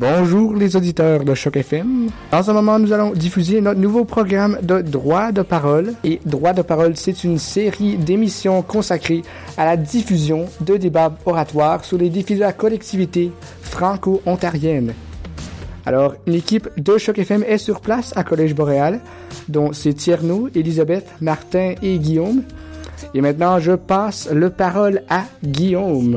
Bonjour les auditeurs de Choc FM. En ce moment, nous allons diffuser notre nouveau programme de droit de parole. Et droit de parole, c'est une série d'émissions consacrées à la diffusion de débats oratoires sur les défis de la collectivité franco-ontarienne. Alors, une équipe de Choc FM est sur place à Collège Boréal, dont c'est Tierno, Elisabeth, Martin et Guillaume. Et maintenant, je passe le parole à Guillaume.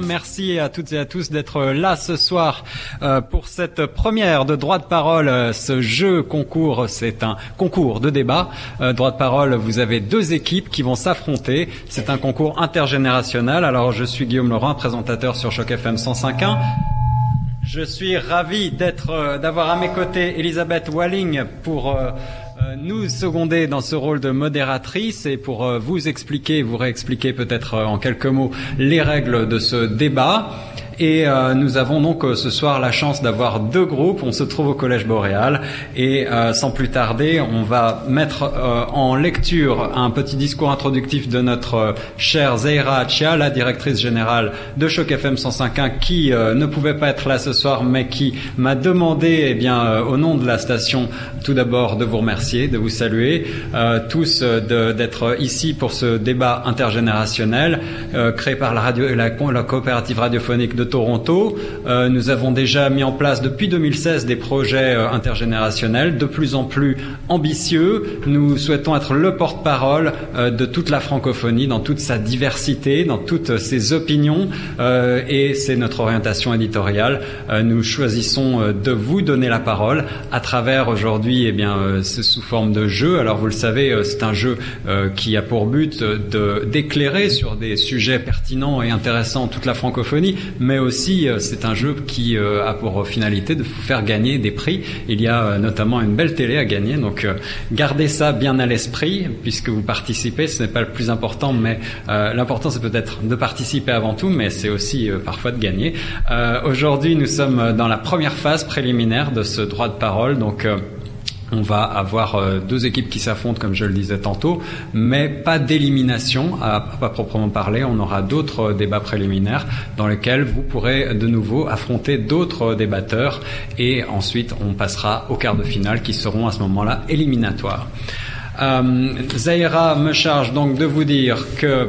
Merci à toutes et à tous d'être là ce soir euh, pour cette première de droit de parole. Euh, ce jeu concours, c'est un concours de débat. Euh, droit de parole, vous avez deux équipes qui vont s'affronter. C'est un concours intergénérationnel. Alors je suis Guillaume Laurent, présentateur sur Choc FM 105.1. Je suis ravi d'être, d'avoir à mes côtés Elisabeth Walling pour euh, nous seconder dans ce rôle de modératrice et pour euh, vous expliquer, vous réexpliquer peut-être euh, en quelques mots les règles de ce débat. Et euh, nous avons donc euh, ce soir la chance d'avoir deux groupes. On se trouve au Collège Boréal et euh, sans plus tarder, on va mettre en lecture un petit discours introductif de notre chère Zeira Achia, la directrice générale de Choc FM 105.1, qui ne pouvait pas être là ce soir, mais qui m'a demandé, eh bien, au nom de la station, tout d'abord de vous remercier, de vous saluer tous d'être ici pour ce débat intergénérationnel créé par la radio, la, la coopérative radiophonique de Toronto. Euh, nous avons déjà mis en place depuis 2016 des projets euh, intergénérationnels de plus en plus ambitieux. Nous souhaitons être le porte-parole euh, de toute la francophonie dans toute sa diversité, dans toutes ses opinions et c'est notre orientation éditoriale. nous choisissons de vous donner la parole à travers aujourd'hui, eh bien, sous forme de jeu. Alors vous le savez, c'est un jeu qui a pour but d'éclairer sur des sujets pertinents et intéressants toute la francophonie, mais mais aussi euh, c'est un jeu qui euh, a pour finalité de vous faire gagner des prix. Il y a euh, notamment une belle télé à gagner, donc gardez ça bien à l'esprit puisque vous participez. Ce n'est pas le plus important, mais l'important c'est peut-être de participer avant tout, mais c'est aussi parfois de gagner. Aujourd'hui, nous sommes dans la première phase préliminaire de ce droit de parole, donc on va avoir euh, deux équipes qui s'affrontent, comme je le disais tantôt, mais pas d'élimination à, pas proprement parler. On aura d'autres euh, débats préliminaires dans lesquels vous pourrez de nouveau affronter d'autres euh, débatteurs et ensuite on passera au quart de finale qui seront à ce moment-là éliminatoires. Euh, Zaira me charge donc de vous dire que euh,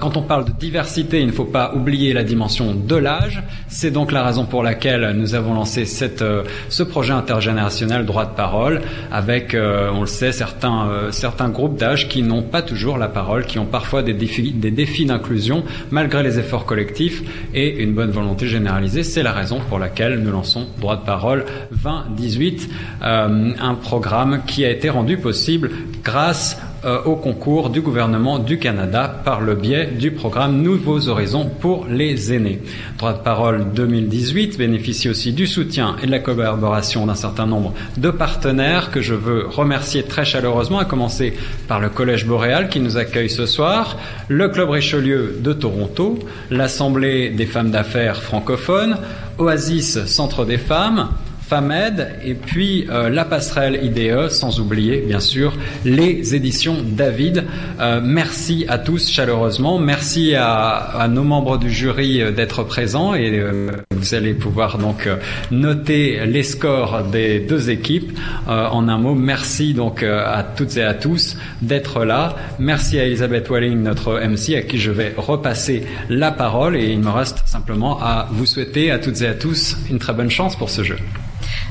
quand on parle de diversité, il ne faut pas oublier la dimension de l'âge. C'est donc la raison pour laquelle nous avons lancé cette, euh, ce projet intergénérationnel droit de parole avec, euh, on le sait, certains, certains groupes d'âge qui n'ont pas toujours la parole, qui ont parfois des défis, des défis d'inclusion malgré les efforts collectifs et une bonne volonté généralisée. C'est la raison pour laquelle nous lançons droit de parole 2018, un programme qui a été rendu possible grâce euh, au concours du gouvernement du Canada par le biais du programme Nouveaux Horizons pour les aînés. Droit de parole 2018 bénéficie aussi du soutien et de la collaboration d'un certain nombre de partenaires que je veux remercier très chaleureusement, à commencer par le Collège Boréal qui nous accueille ce soir, le Club Richelieu de Toronto, l'Assemblée des femmes d'affaires francophones, Oasis Centre des femmes, FAMED et puis euh, la passerelle IDE, sans oublier bien sûr les éditions David. Euh, merci à tous chaleureusement. Merci à, nos membres du jury euh, d'être présents et vous allez pouvoir donc noter les scores des deux équipes. en un mot, merci donc à toutes et à tous d'être là. Merci à Elisabeth Walling, notre MC, à qui je vais repasser la parole et il me reste simplement à vous souhaiter à toutes et à tous une très bonne chance pour ce jeu.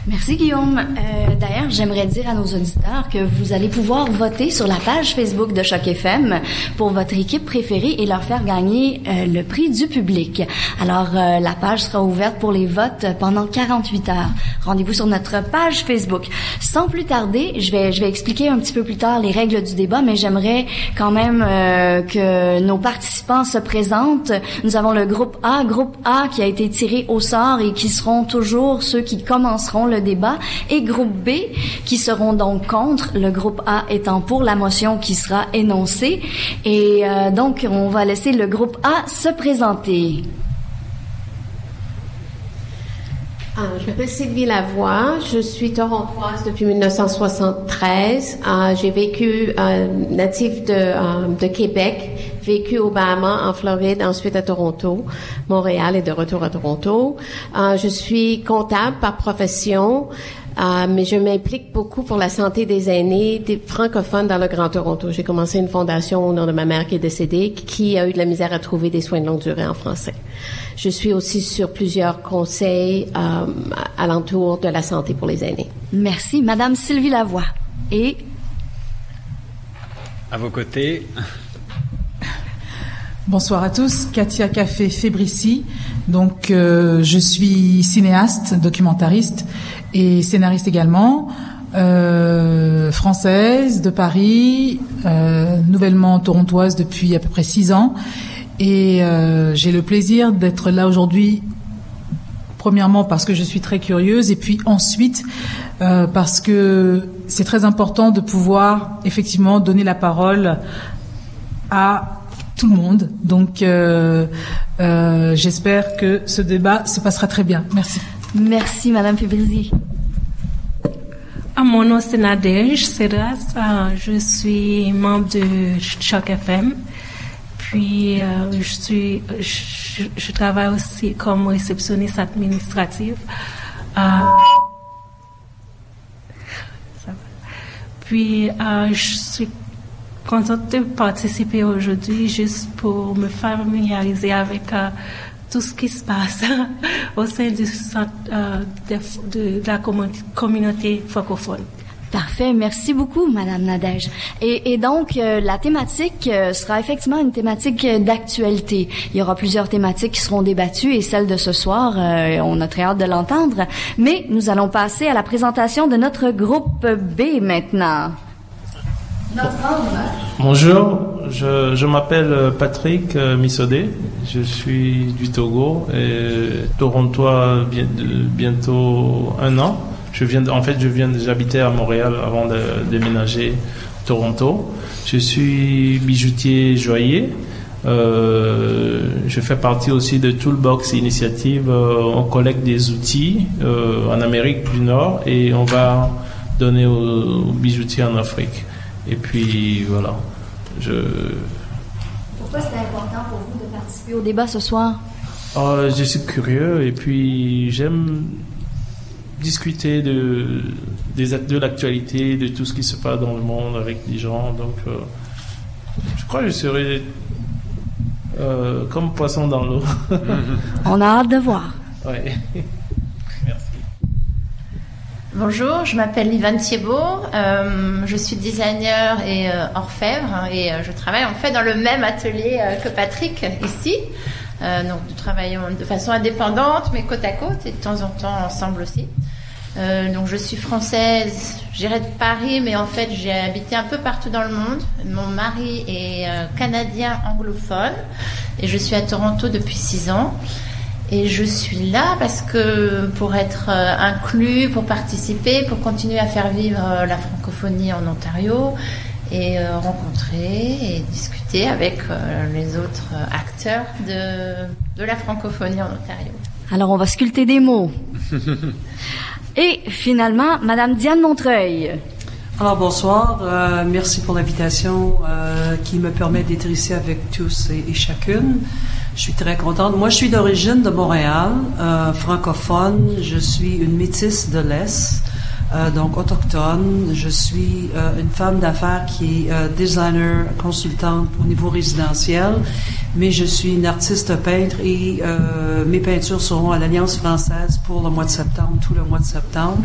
Merci Guillaume. Euh, D'ailleurs, j'aimerais dire à nos auditeurs que vous allez pouvoir voter sur la page Facebook de Choc FM pour votre équipe préférée et leur faire gagner euh, le prix du public. Alors, euh, la page sera ouverte pour les votes pendant 48 heures. Rendez-vous sur notre page Facebook. Sans plus tarder, je vais, je vais expliquer un petit peu plus tard les règles du débat, mais j'aimerais quand même euh, que nos participants se présentent. Nous avons le groupe A, groupe A qui a été tiré au sort et qui seront toujours ceux qui commenceront le débat, et groupe B qui seront donc contre, le groupe A étant pour la motion qui sera énoncée. Et euh, donc, on va laisser le groupe A se présenter. Ah, je m'appelle Sylvie Lavoie, je suis torontoise depuis 1973. Ah, j'ai vécu euh, natif de, euh, de Québec vécu au Bahamas, en Floride, ensuite à Toronto, Montréal et de retour à Toronto. Euh, je suis comptable par profession. Euh, mais je m'implique beaucoup pour la santé des aînés des francophones dans le Grand Toronto. J'ai commencé une fondation au nom de ma mère qui est décédée, qui a eu de la misère à trouver des soins de longue durée en français. Je suis aussi sur plusieurs conseils euh, alentour de la santé pour les aînés. Merci, Madame Sylvie Lavoie. Et à vos côtés. Bonsoir à tous, Katia Café Fébrici. Donc, euh, je suis cinéaste, documentariste et scénariste également, euh, française de Paris, euh, nouvellement torontoise depuis à peu près six ans. Et j'ai le plaisir d'être là aujourd'hui, premièrement parce que je suis très curieuse, et puis ensuite parce que c'est très important de pouvoir effectivement donner la parole à tout le monde. Donc, euh, euh, j'espère que ce débat se passera très bien. Merci. merci, Madame Fébrizi. Ah, mon nom c'est Nadège Seras. Ah, je suis membre de Choc FM. Puis, euh, je, suis, je, je travaille aussi comme réceptionniste administrative. Ah. Puis, euh, je suis contente de participer aujourd'hui juste pour me familiariser avec euh, tout ce qui se passe au sein euh, de, la commun- communauté francophone. Parfait, merci beaucoup, Madame Nadège. Et, donc, euh, la thématique sera effectivement une thématique d'actualité. Il y aura plusieurs thématiques qui seront débattues et celle de ce soir, on a très hâte de l'entendre. Mais nous allons passer à la présentation de notre groupe B maintenant. Bonjour, je, m'appelle Patrick euh, Missodé, je suis du Togo et torontois bientôt un an. Je viens, en fait, je viens, j'habitais à Montréal avant de déménager Toronto. Je suis bijoutier joaillier. Euh, je fais partie aussi de Toolbox Initiative. Euh, on collecte des outils en Amérique du Nord et on va donner aux bijoutiers en Afrique. Et puis voilà, je, Pourquoi c'est important pour vous de participer au débat ce soir? euh, je suis curieux et puis j'aime discuter de, des, de l'actualité, de tout ce qui se passe dans le monde avec les gens. Donc euh, je crois que je serai euh, comme poisson dans l'eau. On a hâte de voir. ouais. Bonjour, je m'appelle Yvonne Thiebaud, euh, je suis designer et euh, orfèvre et euh, je travaille en fait dans le même atelier que Patrick ici. Donc nous travaillons de façon indépendante mais côte à côte et de temps en temps ensemble aussi. Donc je suis française, j'irai de Paris mais en fait j'ai habité un peu partout dans le monde. Mon mari est canadien anglophone et je suis à Toronto depuis six ans. Et je suis là parce que pour être euh, inclus, pour participer, pour continuer à faire vivre euh, la francophonie en Ontario et euh, rencontrer et discuter avec les autres acteurs de, de la francophonie en Ontario. Alors, on va sculpter des mots. Et finalement, Madame Diane Montreuil. Alors bonsoir, euh, merci pour l'invitation euh, qui me permet d'être ici avec tous et, et chacune. Je suis très contente. Moi, je suis d'origine de Montréal, euh, francophone. Je suis une métisse de l'Est, euh, donc autochtone. Je suis euh, une femme d'affaires qui est designer, consultante au niveau résidentiel, mais je suis une artiste peintre et mes peintures seront à l'Alliance française pour le mois de septembre, tout le mois de septembre.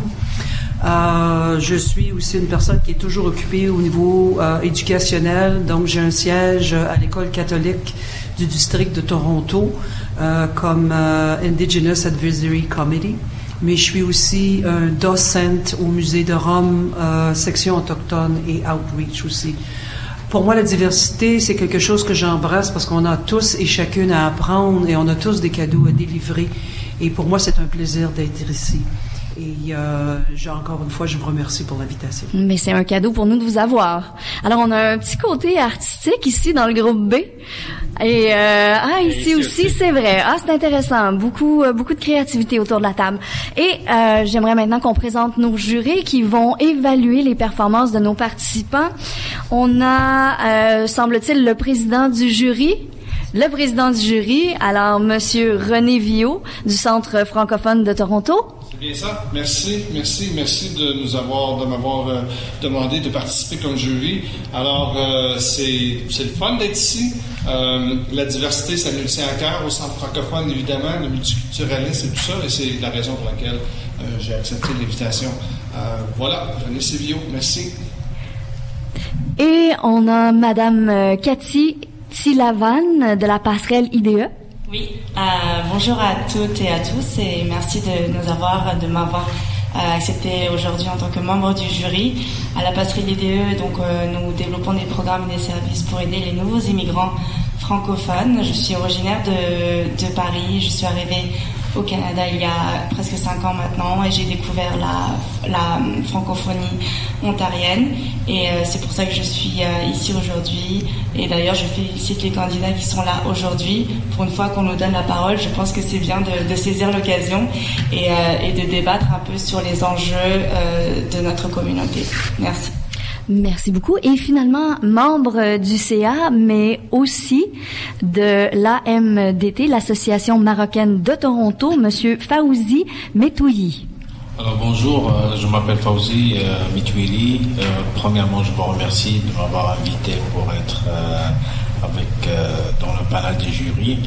Je suis aussi une personne qui est toujours occupée au niveau éducationnel, donc j'ai un siège à l'école catholique du district de Toronto euh, comme euh, Indigenous Advisory Committee. Mais je suis aussi un docent au musée de Rome, euh, section autochtone et outreach aussi. Pour moi, la diversité, c'est quelque chose que j'embrasse parce qu'on a tous et chacune à apprendre et on a tous des cadeaux à délivrer. Et pour moi, c'est un plaisir d'être ici. Et euh, j'ai encore une fois, je vous remercie pour l'invitation. Mais c'est un cadeau pour nous de vous avoir. Alors, on a un petit côté artistique ici dans le groupe B. Et euh, ah, ici, aussi, c'est vrai. Ah, c'est intéressant. Beaucoup, euh, beaucoup de créativité autour de la table. Et euh, j'aimerais maintenant qu'on présente nos jurés qui vont évaluer les performances de nos participants. On a, euh, semble-t-il, le président du jury, le président du jury, alors Monsieur René Viau du Centre francophone de Toronto. C'est bien ça. Merci, merci, merci de nous avoir, de m'avoir euh, demandé de participer comme jury. Alors, euh, c'est, c'est le fun d'être ici. Euh, la diversité, ça nous tient à cœur au Centre francophone, évidemment, le multiculturalisme et tout ça, et c'est la raison pour laquelle j'ai accepté l'invitation. Voilà, René Sévillot, merci. Et on a Madame Cathy Tilavan de la passerelle. IDE. Oui, euh, bonjour à toutes et à tous et merci de nous avoir, de m'avoir euh, accepté aujourd'hui en tant que membre du jury. À la passerelle IDE, donc euh, nous développons des programmes et des services pour aider les nouveaux immigrants francophones. Je suis originaire de, de Paris, je suis arrivée au Canada il y a presque cinq ans maintenant et j'ai découvert la, francophonie ontarienne. Et euh, c'est pour ça que je suis euh, ici aujourd'hui. Et d'ailleurs je félicite les candidats qui sont là aujourd'hui. Pour une fois qu'on nous donne la parole je pense que c'est bien de, saisir l'occasion et, euh, et, de débattre un peu sur les enjeux de notre communauté. Merci Merci beaucoup. Et finalement, membre du CA, mais aussi de l'AMDT, l'Association marocaine de Toronto, Monsieur Faouzi Metouyi. Alors bonjour, euh, je m'appelle Fauzi euh. Euh, premièrement, je vous remercie de m'avoir invité pour être euh, avec dans le panel des jurys.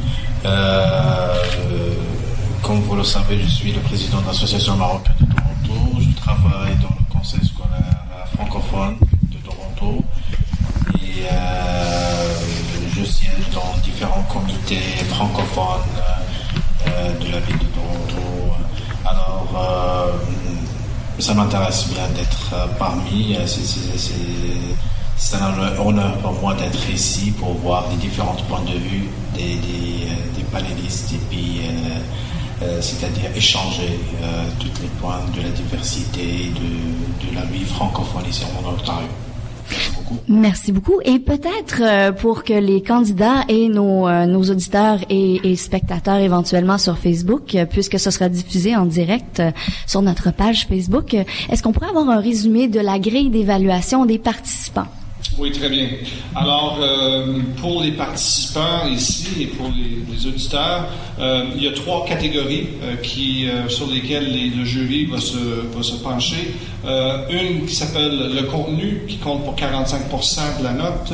comme vous le savez, je suis le président de l'Association marocaine de Toronto. Je travaille dans le conseil scolaire francophone et je siège dans différents comités francophones de la ville de Toronto. Alors, euh, ça m'intéresse bien d'être euh, parmi. C'est un honneur pour moi d'être ici pour voir les différents points de vue des, panélistes et puis, euh, euh, c'est-à-dire échanger euh, tous les points de la diversité de, de la vie francophone ici en Ontario. Merci beaucoup. Et peut-être euh, pour que les candidats et nos, euh, nos auditeurs et, et, spectateurs éventuellement sur Facebook, euh, puisque ce sera diffusé en direct sur notre page Facebook, est-ce qu'on pourrait avoir un résumé de la grille d'évaluation des participants? Oui, très bien. Alors, euh, pour les participants ici et pour les, auditeurs, euh, il y a trois catégories euh, sur lesquelles les, le jury va se, pencher. une qui s'appelle le contenu, qui compte pour 45% de la note,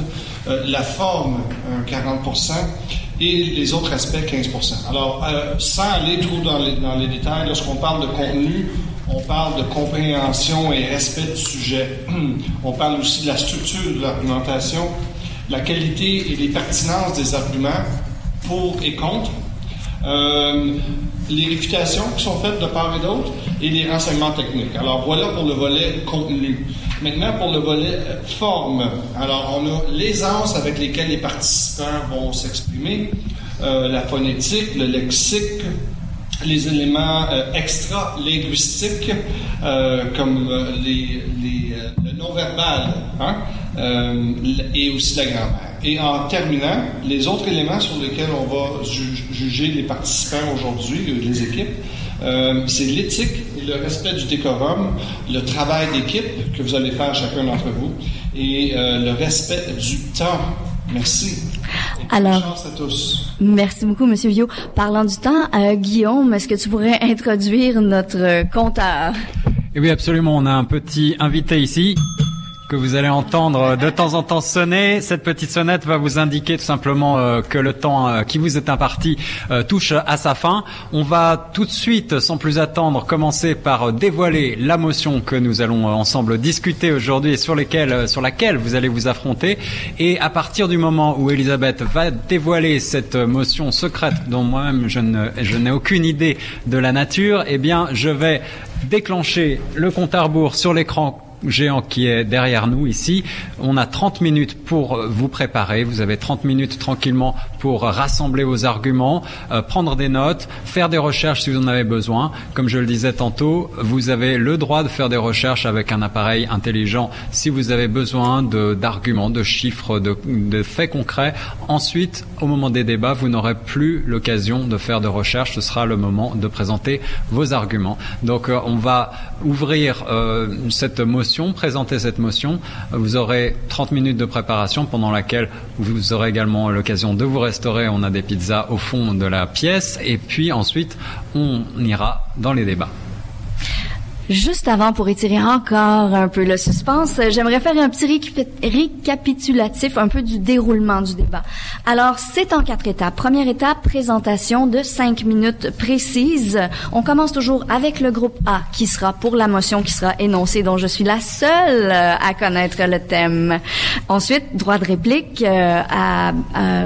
la forme, 40% et les autres aspects, 15% Alors, sans aller trop dans les détails, lorsqu'on parle de contenu, on parle de compréhension et respect du sujet. On parle aussi de la structure de l'argumentation, la qualité et les pertinences des arguments pour et contre, euh, les réfutations qui sont faites de part et d'autre et les renseignements techniques. Alors voilà pour le volet contenu. Maintenant pour le volet forme. Alors on a l'aisance avec lesquelles les participants vont s'exprimer, euh, la phonétique, le lexique, les éléments euh, extra-linguistiques, euh, comme euh, les, les, le non-verbal, hein, et aussi la grammaire. Et en terminant, les autres éléments sur lesquels on va ju juger les participants aujourd'hui, les équipes, c'est l'éthique, le respect du décorum, le travail d'équipe que vous allez faire chacun d'entre vous, et le respect du temps. Merci. Alors, merci beaucoup, Monsieur Vio. Parlant du temps, euh, Guillaume, est-ce que tu pourrais introduire notre compteur? Eh oui, absolument. On a un petit invité ici que vous allez entendre de temps en temps sonner. Cette petite sonnette va vous indiquer tout simplement euh, que le temps euh, qui vous est imparti euh, touche à sa fin. On va tout de suite, sans plus attendre, commencer par dévoiler la motion que nous allons ensemble discuter aujourd'hui et sur, laquelle vous allez vous affronter. Et à partir du moment où Elisabeth va dévoiler cette motion secrète dont moi-même je, je n'ai aucune idée de la nature, eh bien je vais déclencher le compte à rebours sur l'écran géant qui est derrière nous ici. On a 30 minutes pour vous préparer. Vous avez 30 minutes tranquillement rassembler vos arguments, euh, prendre des notes, faire des recherches si vous en avez besoin. Comme je le disais tantôt, vous avez le droit de faire des recherches avec un appareil intelligent si vous avez besoin d'arguments, de, chiffres, de, faits concrets. Ensuite, au moment des débats, vous n'aurez plus l'occasion de faire de recherches. Ce sera le moment de présenter vos arguments. Donc, euh, on va ouvrir euh, cette motion, présenter cette motion. Vous aurez 30 minutes de préparation pendant laquelle vous aurez également l'occasion de vous On a des pizzas au fond de la pièce et puis ensuite on ira dans les débats. Juste avant, pour étirer encore un peu le suspense, j'aimerais faire un petit récapitulatif un peu du déroulement du débat. Alors, c'est en quatre étapes. Première étape, présentation de cinq minutes précises. On commence toujours avec le groupe A, qui sera pour la motion qui sera énoncée, dont je suis la seule à connaître le thème. Ensuite, droit de réplique euh, à,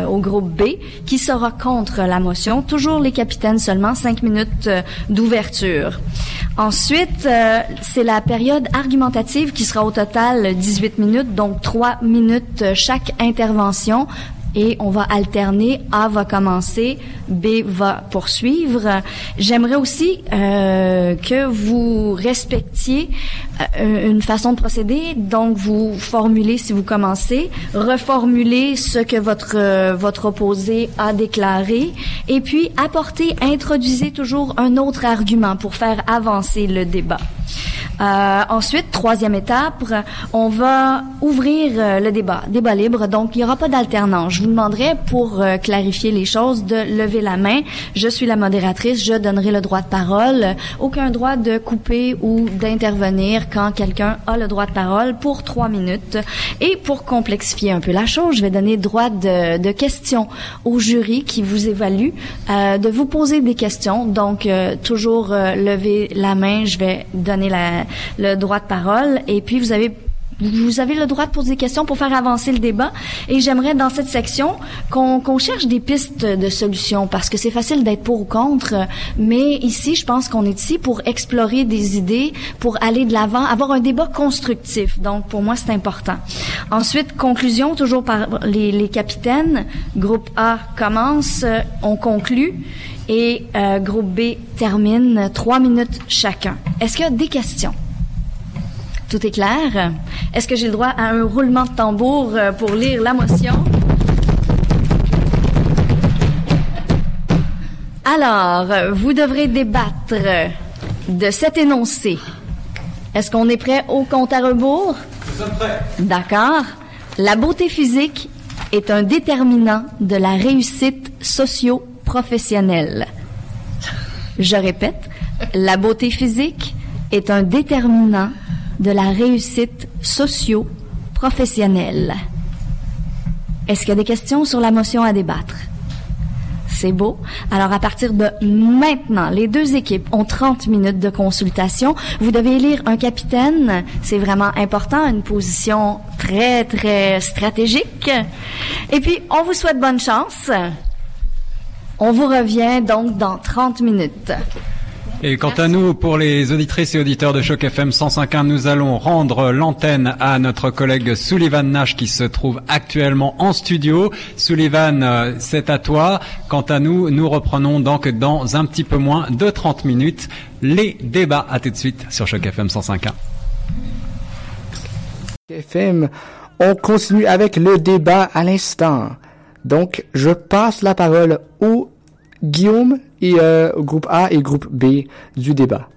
au groupe B, qui sera contre la motion. Toujours les capitaines seulement, cinq minutes euh, d'ouverture. Ensuite, euh, c'est la période argumentative qui sera au total 18 minutes, donc 3 minutes chaque intervention et on va alterner. A va commencer, B va poursuivre. J'aimerais aussi euh, que vous respectiez une façon de procéder. Donc, vous formulez si vous commencez, reformulez ce que votre euh, votre opposé a déclaré, et puis apportez, introduisez toujours un autre argument pour faire avancer le débat. Euh, ensuite, troisième étape, on va ouvrir euh, le débat, débat libre. Donc, il n'y aura pas d'alternance. Je vous demanderai, pour euh, clarifier les choses, de lever la main. Je suis la modératrice, je donnerai le droit de parole. Aucun droit de couper ou d'intervenir quand quelqu'un a le droit de parole pour trois minutes. Et pour complexifier un peu la chose, je vais donner droit de, de questions au jury qui vous évalue, euh, de vous poser des questions. Donc, toujours lever la main. Je vais donner la, le droit de parole. Et puis, vous avez vous avez le droit de poser des questions pour faire avancer le débat. Et j'aimerais dans cette section qu'on cherche des pistes de solutions parce que c'est facile d'être pour ou contre. Mais ici, je pense qu'on est ici pour explorer des idées, pour aller de l'avant, avoir un débat constructif. Donc, pour moi, c'est important. Ensuite, conclusion, toujours par les, les capitaines. Groupe A commence, on conclut et euh, groupe B termine trois minutes chacun. Est-ce qu'il y a des questions? Tout est clair? Est-ce que j'ai le droit à un roulement de tambour euh, pour lire la motion? Alors, vous devrez débattre de cet énoncé. Est-ce qu'on est prêt au compte à rebours? Nous sommes prêts. D'accord. La beauté physique est un déterminant de la réussite socio-professionnelle. Je répète, la beauté physique est un déterminant de la réussite socio-professionnelle. Est-ce qu'il y a des questions sur la motion à débattre? C'est beau. Alors, à partir de maintenant, les deux équipes ont 30 minutes de consultation. Vous devez élire un capitaine. C'est vraiment important, une position très, très stratégique. Et puis, on vous souhaite bonne chance. On vous revient donc dans 30 minutes. Et quant à nous, pour les auditrices et auditeurs de Choc FM 105.1, nous allons rendre l'antenne à notre collègue Sullivan Nash qui se trouve actuellement en studio. Sullivan, euh, c'est à toi. Quant à nous, nous reprenons donc dans un petit peu moins de 30 minutes les débats. À tout de suite sur Choc FM 105.1. FM, on continue avec le débat à l'instant. Donc, je passe la parole au Guillaume et euh, groupe A et groupe B du débat.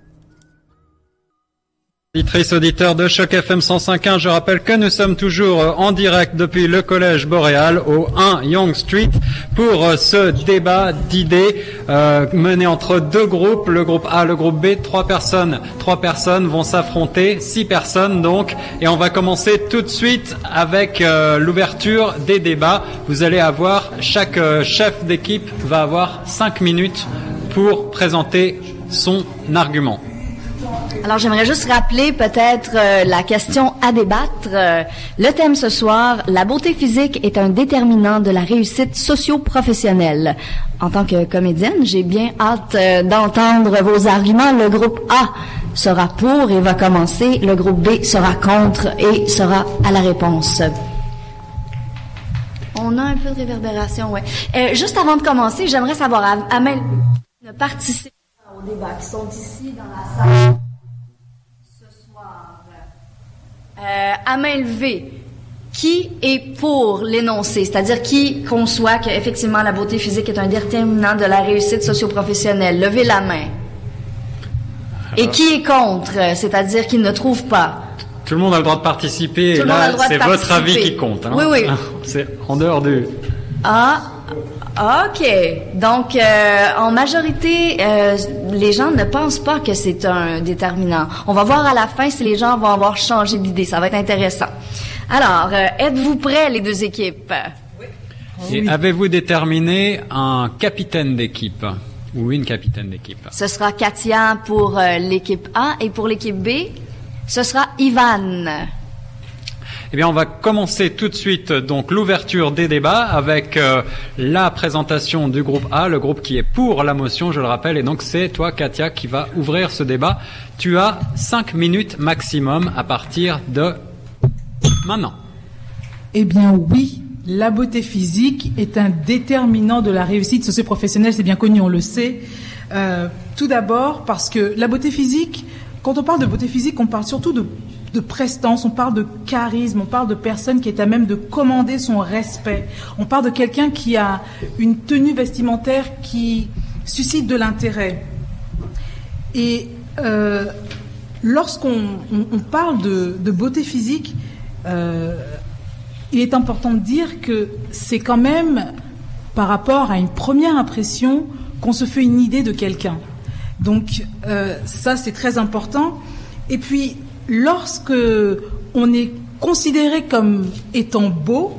Auditrice auditeur de Choc FM 105.1, je rappelle que nous sommes toujours en direct depuis le collège Boréal au 1 Young Street pour ce débat d'idées euh, mené entre deux groupes, le groupe A, le groupe B. Trois personnes, trois personnes vont s'affronter, six personnes donc, et on va commencer tout de suite avec euh, l'ouverture des débats. Vous allez avoir chaque euh, chef d'équipe va avoir cinq minutes pour présenter son argument. Alors j'aimerais juste rappeler peut-être euh, la question à débattre. Euh, le thème ce soir, la beauté physique est un déterminant de la réussite socio-professionnelle. En tant que comédienne, j'ai bien hâte euh, d'entendre vos arguments. Le groupe A, sera pour et va commencer. Le groupe B sera contre et sera à la réponse. On a un peu de réverbération, ouais. Juste avant de commencer, j'aimerais savoir, Amel, ne participe au débat, qui sont ici dans la salle Euh, à main levée, qui est pour l'énoncé, c'est-à-dire qui conçoit qu'effectivement la beauté physique est un déterminant de la réussite socio-professionnelle? Levez la main. Et qui est contre, c'est-à-dire qui ne trouve pas? Tout le monde a le droit de participer. et là, c'est votre avis qui compte. Hein. Oui, oui. c'est en dehors du. Ah, OK. Donc, euh, en majorité, euh, les gens ne pensent pas que c'est un déterminant. On va voir à la fin si les gens vont avoir changé d'idée. Ça va être intéressant. Alors, euh, êtes-vous prêts, les deux équipes? Oui. Et avez-vous déterminé un capitaine d'équipe ou une capitaine d'équipe? Ce sera Katia pour l'équipe A et pour l'équipe B, ce sera Ivan. Eh bien, on va commencer tout de suite donc l'ouverture des débats avec euh, la présentation du groupe A, le groupe qui est pour la motion, je le rappelle. Et donc, c'est toi, Katia, qui va ouvrir ce débat. Tu as cinq minutes maximum à partir de maintenant. Eh bien, oui. La beauté physique est un déterminant de la réussite socio-professionnelle, c'est bien connu, on le sait. Euh, tout d'abord parce que la beauté physique, quand on parle de beauté physique, on parle surtout de de prestance, on parle de charisme, on parle de personne qui est à même de commander son respect. On parle de quelqu'un qui a une tenue vestimentaire qui suscite de l'intérêt. Et euh, lorsqu'on parle de, beauté physique, euh, il est important de dire que c'est quand même par rapport à une première impression qu'on se fait une idée de quelqu'un. Donc euh, ça, c'est très important. Et puis, lorsque on est considéré comme étant beau,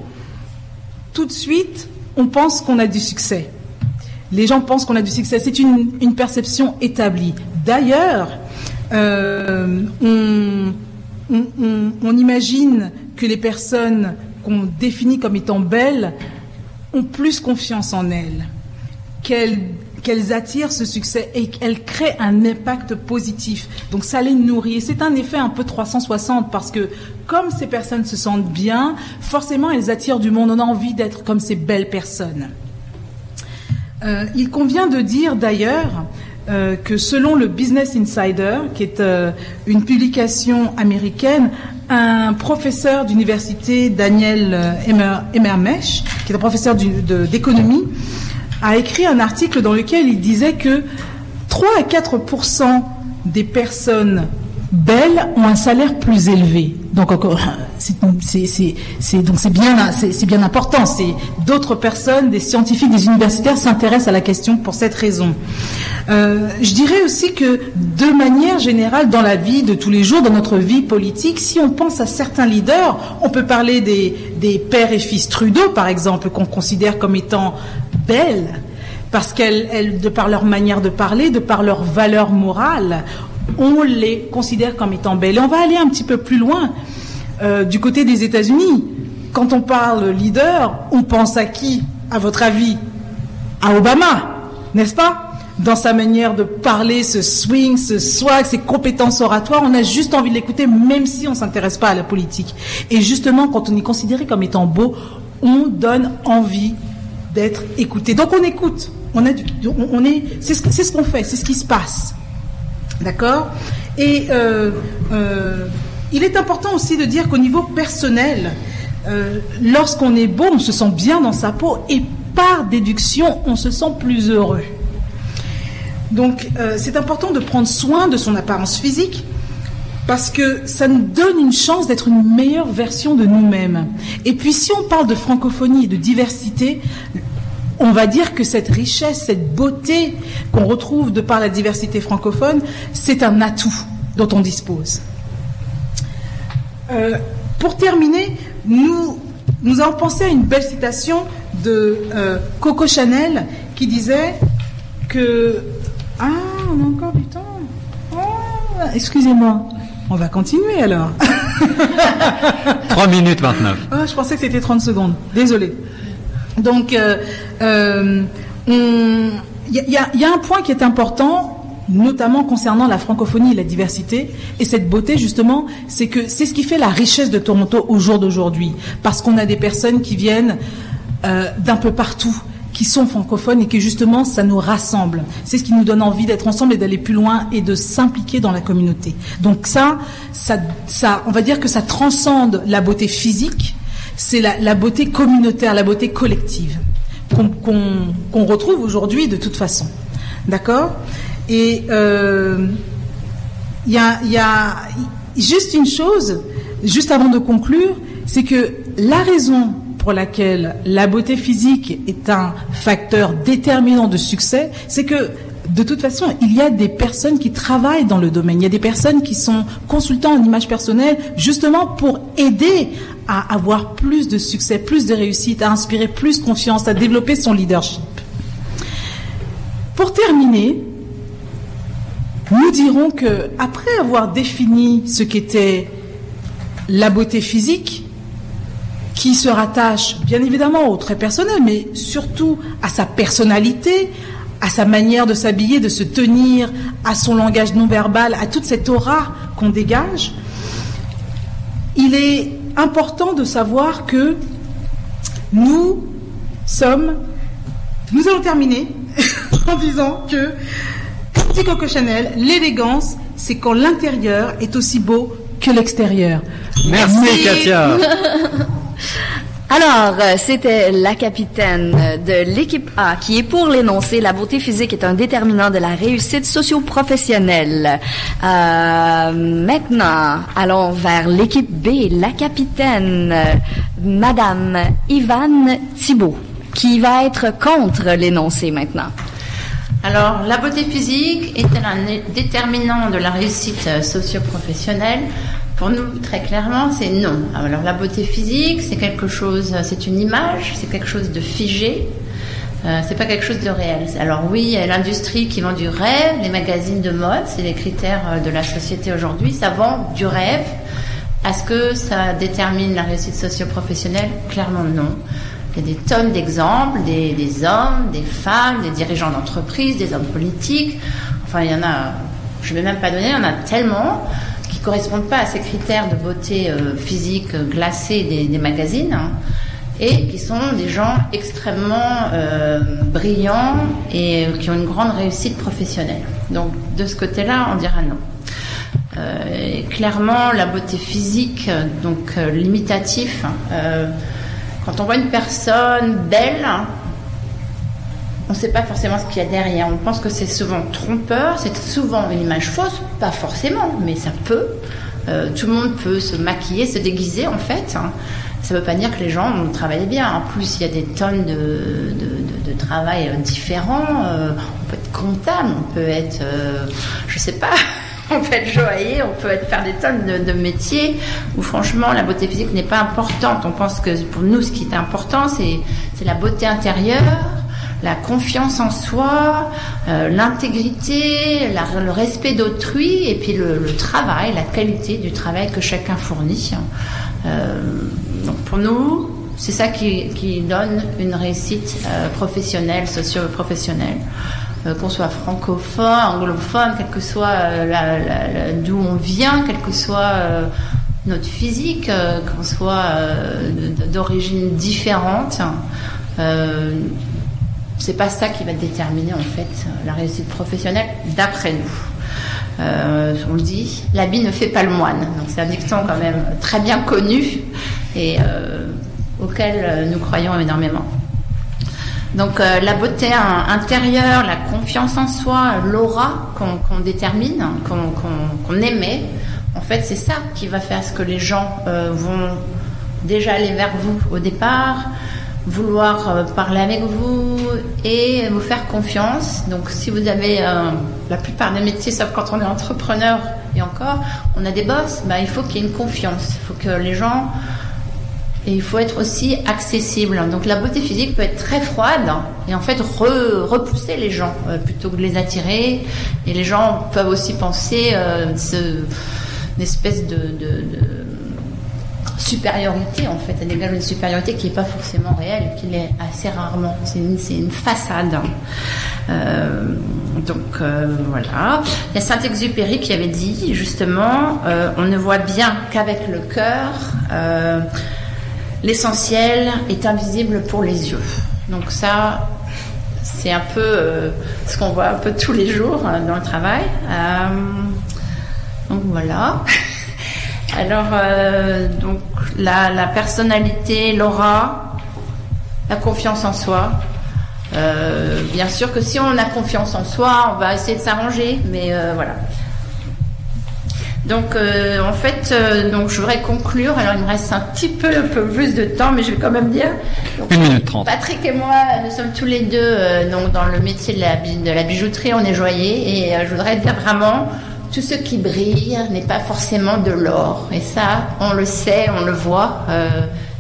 tout de suite, on pense qu'on a du succès. Les gens pensent qu'on a du succès. C'est une, perception établie. D'ailleurs, euh, on, imagine que les personnes qu'on définit comme étant belles ont plus confiance en elles, qu'elles qu'elles attirent ce succès et qu'elles créent un impact positif. Donc ça les nourrit. C'est un effet un peu 360 parce que comme ces personnes se sentent bien, forcément elles attirent du monde. On a envie d'être comme ces belles personnes. Euh, il convient de dire d'ailleurs euh, que selon le Business Insider, qui est euh, une publication américaine, un professeur d'université, Daniel Emmermesh, qui est un professeur d'économie, a écrit un article dans lequel il disait que 3 à 4% des personnes belles ont un salaire plus élevé. Donc encore, c'est donc c'est bien c'est bien important. C'est d'autres personnes, des scientifiques, des universitaires s'intéressent à la question pour cette raison. Euh, je dirais aussi que de manière générale, dans la vie de tous les jours, dans notre vie politique, si on pense à certains leaders, on peut parler des, des pères et fils Trudeau, par exemple, qu'on considère comme étant belles parce qu'elles, de par leur manière de parler, de par leur valeur morale, on les considère comme étant belles. Et on va aller un petit peu plus loin euh, du côté des États-Unis. Quand on parle leader, on pense à qui, à votre avis? À Obama, n'est-ce pas? Dans sa manière de parler, ce swing, ce swag, ses compétences oratoires, on a juste envie de l'écouter, même si on ne s'intéresse pas à la politique. Et justement, quand on est considéré comme étant beau, on donne envie d'être écouté. Donc on écoute. On, on, est, c'est ce, qu'on fait, c'est ce qui se passe. D'accord? Et euh, euh, il est important aussi de dire qu'au niveau personnel, euh, lorsqu'on est beau, on se sent bien dans sa peau et par déduction, on se sent plus heureux. Donc c'est important de prendre soin de son apparence physique parce que ça nous donne une chance d'être une meilleure version de nous-mêmes. Et puis si on parle de francophonie et de diversité, on va dire que cette richesse, cette beauté qu'on retrouve de par la diversité francophone, c'est un atout dont on dispose. Euh, pour terminer, nous, avons pensé à une belle citation de euh, Coco Chanel qui disait que... Ah, on a encore du temps. Ah, excusez-moi. On va continuer alors. 3 minutes 29. Ah, je pensais que c'était 30 secondes. Désolé. Donc, il euh, euh, y, a un point qui est important. notamment concernant la francophonie et la diversité. Et cette beauté, justement, c'est que c'est ce qui fait la richesse de Toronto au jour d'aujourd'hui. Parce qu'on a des personnes qui viennent euh, d'un peu partout qui sont francophones et que justement ça nous rassemble. C'est ce qui nous donne envie d'être ensemble et d'aller plus loin et de s'impliquer dans la communauté. Donc ça, ça, ça, on va dire que ça transcende la beauté physique, c'est la, beauté communautaire, la beauté collective qu'on retrouve aujourd'hui de toute façon. D'accord? Et euh, il y a juste une chose, juste avant de conclure, c'est que la raison pour laquelle la beauté physique est un facteur déterminant de succès, c'est que de toute façon, il y a des personnes qui travaillent dans le domaine. Il y a des personnes qui sont consultants en image personnelle justement pour aider à avoir plus de succès, plus de réussite, à inspirer plus confiance, à développer son leadership. Pour terminer, nous dirons que après avoir défini ce qu'était la beauté physique, qui se rattache bien évidemment au trait personnel, mais surtout à sa personnalité, à sa manière de s'habiller, de se tenir, à son langage non verbal, à toute cette aura qu'on dégage, il est important de savoir que nous sommes. Nous allons terminer en disant que, petit Coco Chanel, l'élégance, c'est quand l'intérieur est aussi beau que l'extérieur. Merci Katia. Alors, euh, c'était la capitaine de l'équipe A qui est pour l'énoncé La beauté physique est un déterminant de la réussite socio-professionnelle. Euh, maintenant, allons vers l'équipe B, la capitaine euh, Madame Ivan Thibault, qui va être contre l'énoncé maintenant. Alors, la beauté physique est-elle un déterminant de la réussite socio-professionnelle pour nous, très clairement, c'est non. Alors la beauté physique, c'est quelque chose, c'est une image, c'est quelque chose de figé. Euh, c'est pas quelque chose de réel. Alors oui, il y a l'industrie qui vend du rêve, les magazines de mode, c'est les critères euh, de la société aujourd'hui. Ça vend du rêve. Est-ce que ça détermine la réussite socio-professionnelle? Clairement non. Il y a des tonnes d'exemples, des, des, hommes, des femmes, des dirigeants d'entreprise, des hommes politiques. Enfin, il y en a, je ne vais même pas donner, il y en a tellement correspondent pas à ces critères de beauté euh, physique glacée des, magazines hein, et qui sont des gens extrêmement euh, brillants et qui ont une grande réussite professionnelle. Donc de ce côté-là, on dira non. Euh, clairement, la beauté physique, donc limitatif, hein, quand on voit une personne belle, on ne sait pas forcément ce qu'il y a derrière. On pense que c'est souvent trompeur, c'est souvent une image fausse, pas forcément, mais ça peut. Euh, tout le monde peut se maquiller, se déguiser en fait. Hein. Ça ne veut pas dire que les gens travaillent bien. En plus, il y a des tonnes de, de, travail euh, différents. Euh, on peut être comptable, on peut être, je ne sais pas, on peut être joaillier, on peut être, faire des tonnes de, métiers où franchement la beauté physique n'est pas importante. On pense que pour nous, ce qui est important, c'est la beauté intérieure la confiance en soi, euh, l'intégrité, le respect d'autrui et puis le, travail, la qualité du travail que chacun fournit. Euh, pour nous, c'est ça qui, donne une réussite euh, professionnelle, socio-professionnelle. qu'on soit francophone, anglophone, quel que soit d'où on vient, quel que soit notre physique, qu'on soit d'origine différente c'est pas ça qui va déterminer en fait la réussite professionnelle d'après nous. Euh, on le dit, l'habit ne fait pas le moine. Donc c'est un dicton quand même très bien connu et euh, auquel euh, nous croyons énormément. Donc la beauté intérieure, la confiance en soi, l'aura qu'on détermine, qu'on aimait, en fait c'est ça qui va faire ce que les gens vont déjà aller vers vous au départ, vouloir euh, parler avec vous et vous faire confiance. Donc si vous avez euh, la plupart des métiers, sauf quand on est entrepreneur et encore, on a des boss, bah, il faut qu'il y ait une confiance. Il faut que les gens... Et il faut être aussi accessible. Donc la beauté physique peut être très froide et en fait repousser les gens euh, plutôt que de les attirer. Et les gens peuvent aussi penser ce, une espèce de supériorité en fait, elle dégage une supériorité qui n'est pas forcément réelle, qui l'est assez rarement. C'est une, façade. donc voilà. Il y a Saint-Exupéry qui avait dit justement, on ne voit bien qu'avec le cœur. L'essentiel est invisible pour les yeux. Donc ça, c'est un peu ce qu'on voit un peu tous les jours dans le travail. donc voilà. Alors, euh, donc, la, personnalité, l'aura, la confiance en soi. Euh, bien sûr que si on a confiance en soi, on va essayer de s'arranger, mais euh, voilà. Donc, en fait, donc je voudrais conclure. Alors, il me reste un petit peu, un peu plus de temps, mais je vais quand même dire. Une minute trente. Patrick et moi, nous sommes tous les deux donc dans le métier de la, de la bijouterie. On est joaillier, et je voudrais dire vraiment tout ce qui brille n'est pas forcément de l'or. Et ça, on le sait, on le voit. Euh,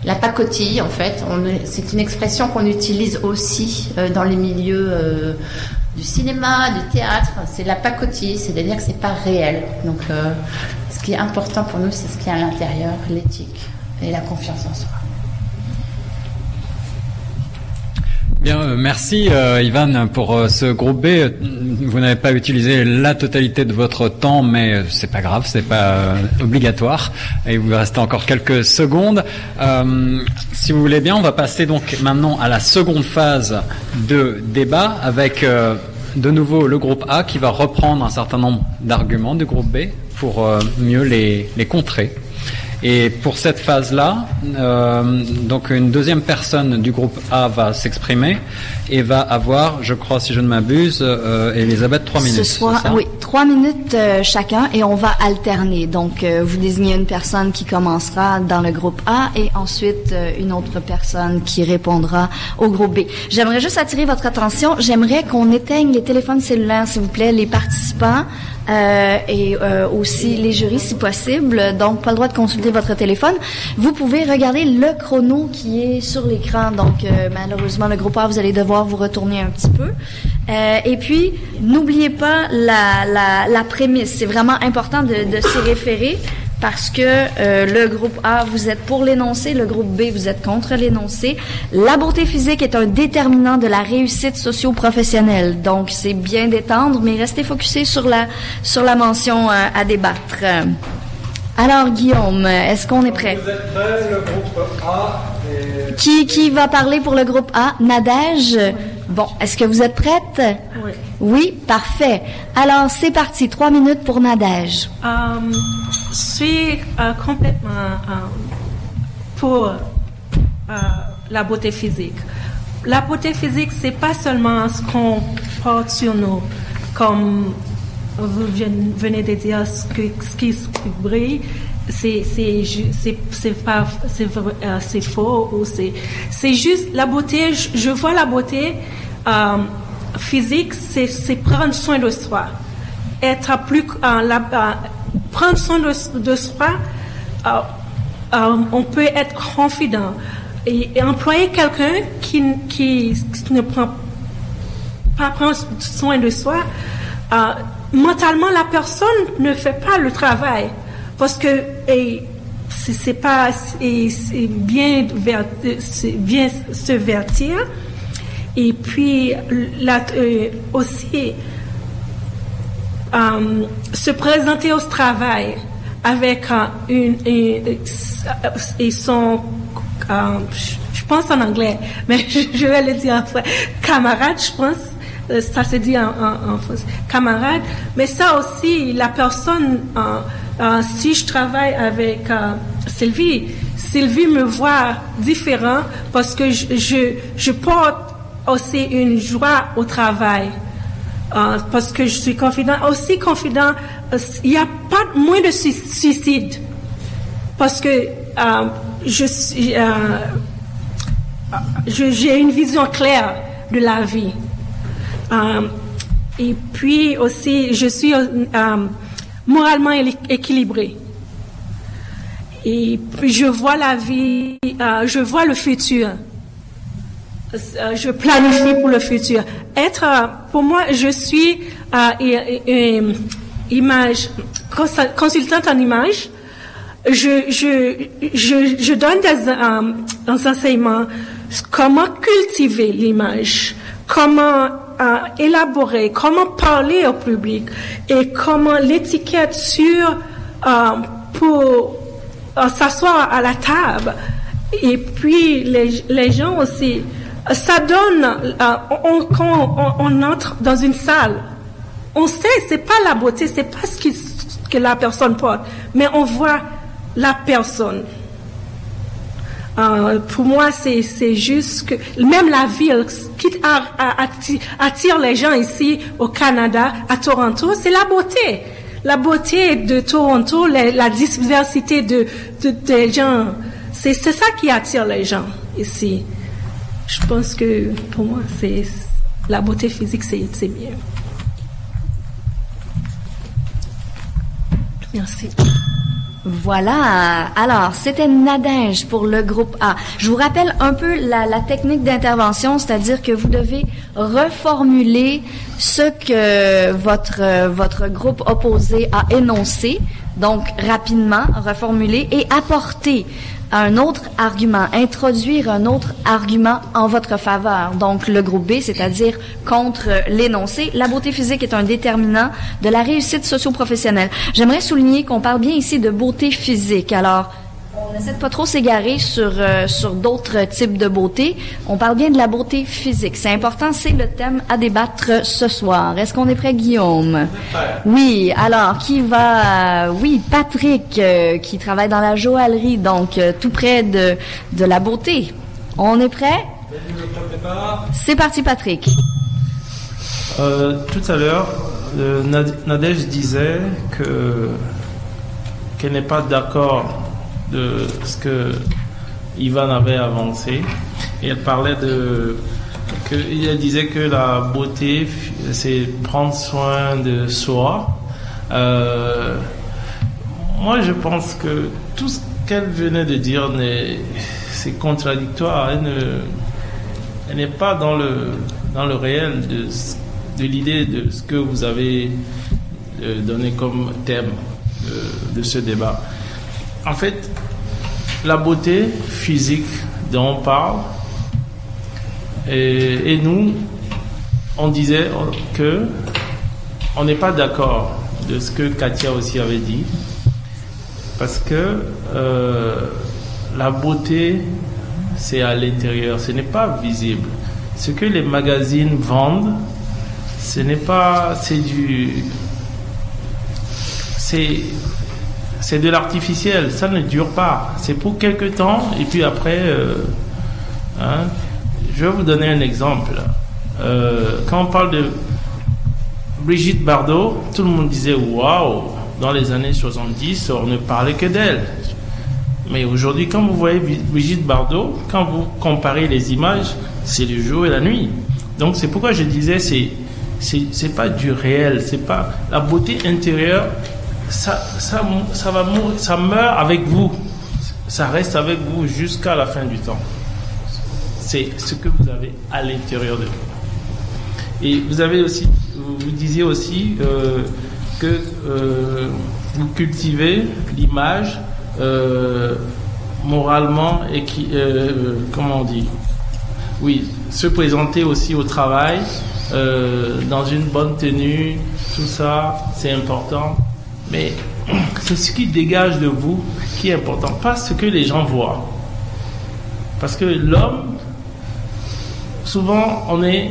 la pacotille, en fait, c'est une expression qu'on utilise aussi euh, dans les milieux euh, du cinéma, du théâtre. C'est la pacotille, c'est-à-dire que c'est pas réel. Donc, ce qui est important pour nous, c'est ce qui est à l'intérieur, l'éthique et la confiance en soi. Bien, euh, merci euh, Ivan pour euh, ce groupe B. Vous n'avez pas utilisé la totalité de votre temps, mais c'est pas grave, c'est pas obligatoire. Et vous restez encore quelques secondes. si vous voulez bien, on va passer donc maintenant à la seconde phase de débat avec de nouveau le groupe A qui va reprendre un certain nombre d'arguments du groupe B pour mieux les, les contrer. Et pour cette phase-là, euh, donc une deuxième personne du groupe A va s'exprimer et va avoir, je crois, si je ne m'abuse, euh, Elisabeth, trois minutes. Ce soir, oui, trois minutes euh, chacun et on va alterner. Donc, vous désignez une personne qui commencera dans le groupe A et ensuite une autre personne qui répondra au groupe B. J'aimerais juste attirer votre attention. J'aimerais qu'on éteigne les téléphones cellulaires, s'il vous plaît, les participants. Et aussi les jurys si possible. Donc, pas le droit de consulter votre téléphone. Vous pouvez regarder le chrono qui est sur l'écran. Donc, euh, malheureusement, le groupe A, vous allez devoir vous retourner un petit peu. et puis, n'oubliez pas la, prémisse. C'est vraiment important de, s'y référer parce que euh, le groupe A, vous êtes pour l'énoncé, le groupe B, vous êtes contre l'énoncé. La beauté physique est un déterminant de la réussite socio-professionnelle. Donc, c'est bien d'étendre, mais restez focusé sur la, sur la mention euh, à débattre. Alors, Guillaume, est-ce qu'on est prêt? Vous êtes prêt, le groupe A. Qui, qui va parler pour le groupe A? Nadège? Bon, est-ce que vous êtes prête? Oui. Oui, parfait. Alors, c'est parti. Trois minutes pour Nadège. Um, je suis euh, complètement euh, pour euh, la beauté physique. La beauté physique, c'est pas seulement ce qu'on porte sur nous, comme vous venez de dire, ce, ce qui brille, c'est pas c'est faux ou c'est c'est juste la beauté je, vois la beauté physique c'est prendre soin de soi être plus la, prendre soin de, soi, euh, euh, on peut être confident. Et, employer quelqu'un qui, qui, ne prend pas prendre soin de soi, euh, mentalement, la personne ne fait pas le travail. Parce que c'est pas bien, se vertir. Et puis, là, aussi, euh, se présenter au travail avec euh, une, et son euh, je pense en anglais, mais je vais le dire en français. Camarade, je pense, ça se dit en, français. Camarade, mais ça aussi, la personne, si je travaille avec Sylvie, Sylvie me voit différent parce que je, porte aussi une joie au travail. Euh, parce que je suis confident, aussi confident, euh, il n'y a pas moins de suicide. Parce que euh, je j'ai une vision claire de la vie. Et puis aussi, je suis moralement équilibré. Et je vois la vie, je vois le futur. Euh, je planifie pour le futur. Être, euh, pour moi, je suis euh, image, consultante en image. Je, donne des, enseignements comment cultiver l'image, comment euh, élaborer, comment parler au public et comment l'étiquette sur euh, pour euh, s'asseoir à la table. Et puis les, les gens aussi, ça donne, euh, on, quand on, entre dans une salle, on sait, c'est pas la beauté, c'est pas ce qui, que la personne porte, mais on voit la personne. Euh, pour moi, c'est juste que même la ville qui attire, les gens ici au Canada, à Toronto, c'est la beauté. La beauté de Toronto, la, diversité de, de des gens, c'est ça qui attire les gens ici. Je pense que pour moi, c'est la beauté physique, c'est bien. Merci. Voilà. Alors, c'était Nadège pour le groupe A. Je vous rappelle un peu la, technique d'intervention, c'est-à-dire que vous devez reformuler ce que votre, votre groupe opposé a énoncé, donc rapidement reformuler et apporter un autre argument, introduire un autre argument en votre faveur. Donc, le groupe B, c'est-à-dire contre l'énoncé. La beauté physique est un déterminant de la réussite socio-professionnelle. J'aimerais souligner qu'on parle bien ici de beauté physique. Alors, on essaie de pas trop s'égarer sur, euh, sur d'autres types de beauté. On parle bien de la beauté physique. C'est important, c'est le thème à débattre ce soir. Est-ce qu'on est prêt, Guillaume? Oui, alors, qui va... euh, oui, Patrick, euh, qui travaille dans la joaillerie, donc tout près de, de la beauté. On est prêt? C'est parti, Patrick. Tout à l'heure, Nad- Nadège disait que qu'elle n'est pas d'accord de ce que Ivan avait avancé. Et elle parlait de que disait que la beauté, c'est prendre soin de soi. Euh, moi, je pense que tout ce qu'elle venait de dire, c'est contradictoire. Elle ne, elle n'est pas dans le, dans le réel de, de l'idée de ce que vous avez euh, donné comme thème de, de ce débat. En fait, la beauté physique dont on parle, et, nous, on disait que on n'est pas d'accord de ce que Katia aussi avait dit, parce que euh, la beauté, c'est à l'intérieur, ce n'est pas visible. Ce que les magazines vendent, ce n'est pas, c'est du, c'est, c'est de l'artificiel. Ça ne dure pas. C'est pour quelque temps et puis après, euh, hein, je vais vous donner un exemple. Euh, quand on parle de Brigitte Bardot, tout le monde disait waouh. Dans les années 70, on ne parlait que d'elle. Mais aujourd'hui, quand vous voyez Brigitte Bardot, quand vous comparez les images, c'est le jour et la nuit. Donc c'est pourquoi je disais c'est c'est pas du réel, c'est pas la beauté intérieure. Ça ça ça va mourir, ça meurt avec vous, ça reste avec vous jusqu'à la fin du temps. C'est ce que vous avez à l'intérieur de vous. Et vous avez aussi, vous, disiez aussi euh, que euh, vous cultivez l'image euh, moralement et qui, comment on dit? Oui, se présenter aussi au travail dans une bonne tenue, tout ça, c'est important. Mais c'est ce qui dégage de vous qui est important, pas ce que les gens voient. Parce que l'homme, souvent, on est.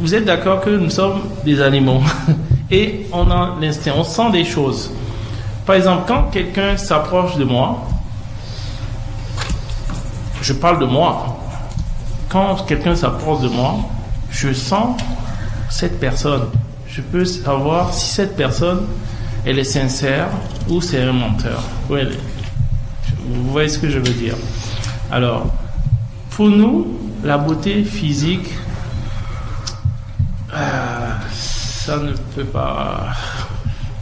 Vous êtes d'accord que nous sommes des animaux et on a l'instinct, on sent des choses. Par exemple, quand quelqu'un s'approche de moi, je parle de moi. Quand quelqu'un s'approche de moi, je sens cette personne. Je peux savoir si cette personne, elle est sincère ou c'est un menteur. Vous voyez ce que je veux dire Alors, pour nous, la beauté physique, euh, ça ne peut pas.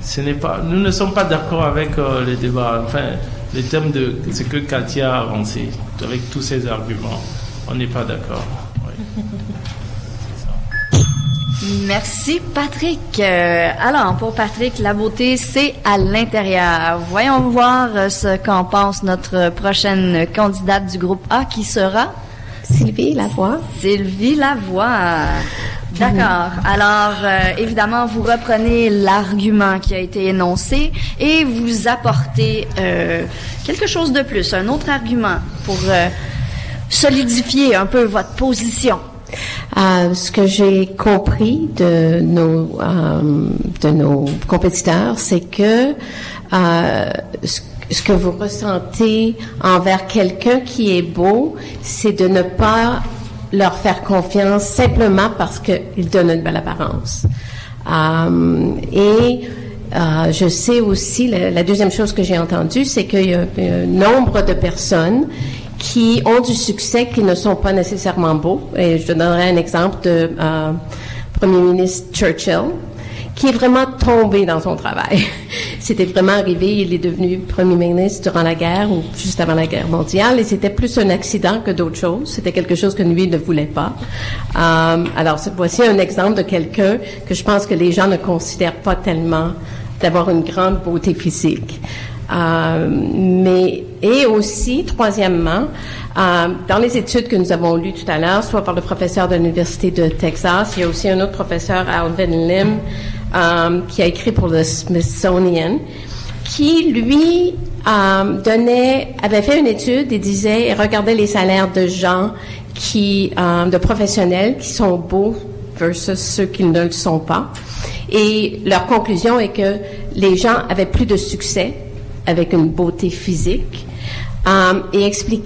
Ce n'est pas. Nous ne sommes pas d'accord avec euh, les débats. Enfin, les thèmes de ce que Katia a avancé, avec tous ses arguments. On n'est pas d'accord. Merci Patrick. Euh, alors pour Patrick, la beauté c'est à l'intérieur. Voyons voir euh, ce qu'en pense notre prochaine candidate du groupe A qui sera Sylvie Lavoie. Sylvie Lavoie. D'accord. Alors, euh, évidemment, vous reprenez l'argument qui a été énoncé et vous apportez euh, quelque chose de plus, un autre argument pour euh, solidifier un peu votre position. Euh, ce que j'ai compris de nos euh, de nos compétiteurs, c'est que euh, ce, que vous ressentez envers quelqu'un qui est beau, c'est de ne pas leur faire confiance simplement parce qu'il donne une belle apparence. Et je sais aussi, la, la deuxième chose que j'ai entendue, c'est qu'il y a un nombre de personnes qui ont du succès qui ne sont pas nécessairement beaux. Et je donnerai un exemple de euh, Premier ministre Churchill, qui est vraiment tombé dans son travail. C'était vraiment arrivé, il est devenu Premier ministre durant la guerre ou juste avant la guerre mondiale, et c'était plus un accident que d'autres choses. C'était quelque chose que lui ne voulait pas. Euh, alors, voici un exemple de quelqu'un que je pense que les gens ne considèrent pas tellement d'avoir une grande beauté physique. Euh, mais et aussi, troisièmement, euh, dans les études que nous avons lues tout à l'heure, soit par le professeur de l'université de Texas, il y a aussi un autre professeur, Alvin Lim, euh, qui a écrit pour le Smithsonian, qui lui donnait, avait fait une étude et disait et regardait les salaires de gens qui, de professionnels qui sont beaux versus ceux qui ne le sont pas. Et leur conclusion est que les gens avaient plus de succès avec une beauté physique euh, et, explique,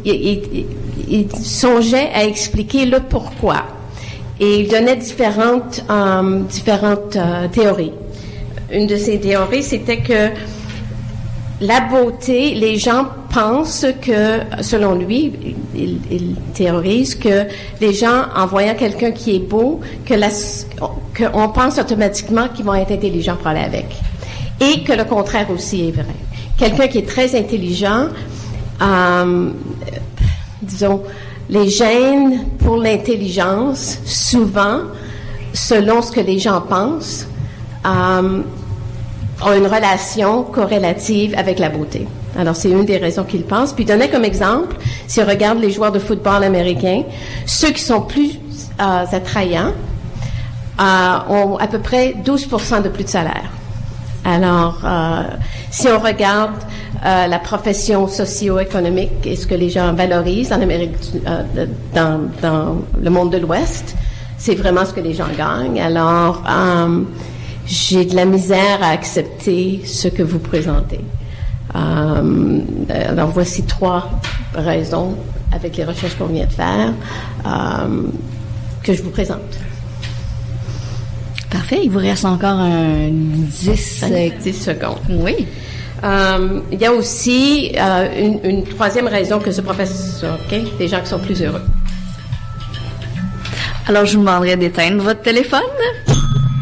songeait à expliquer le pourquoi. Et il donnait différentes, différentes euh, théories. Une de ces théories, c'était que la beauté, les gens pensent que, selon lui, il, théorise que les gens, en voyant quelqu'un qui est beau, que qu'on pense automatiquement qu'ils vont être intelligents pour aller avec. Et que le contraire aussi est vrai quelqu'un qui est très intelligent, euh, disons, les gènes pour l'intelligence, souvent, selon ce que les gens pensent, euh, ont une relation corrélative avec la beauté. Alors, c'est une des raisons qu'ils pensent. Puis, donnez comme exemple, si on regarde les joueurs de football américains, ceux qui sont plus euh, attrayants ont à peu près 12% de plus de salaire. Alors, euh, si on regarde euh, la profession socio-économique et ce que les gens valorisent en Amérique, euh, dans, dans, le monde de l'Ouest, c'est vraiment ce que les gens gagnent. Alors, j'ai de la misère à accepter ce que vous présentez. Alors, voici trois raisons avec les recherches qu'on vient de faire que je vous présente. Parfait. Il vous reste encore un 10, 10 secondes. Oui. Euh, il y a aussi euh, une, une, troisième raison que ce professeur, OK? Des gens qui sont plus heureux. Alors, je vous demanderai d'éteindre votre téléphone.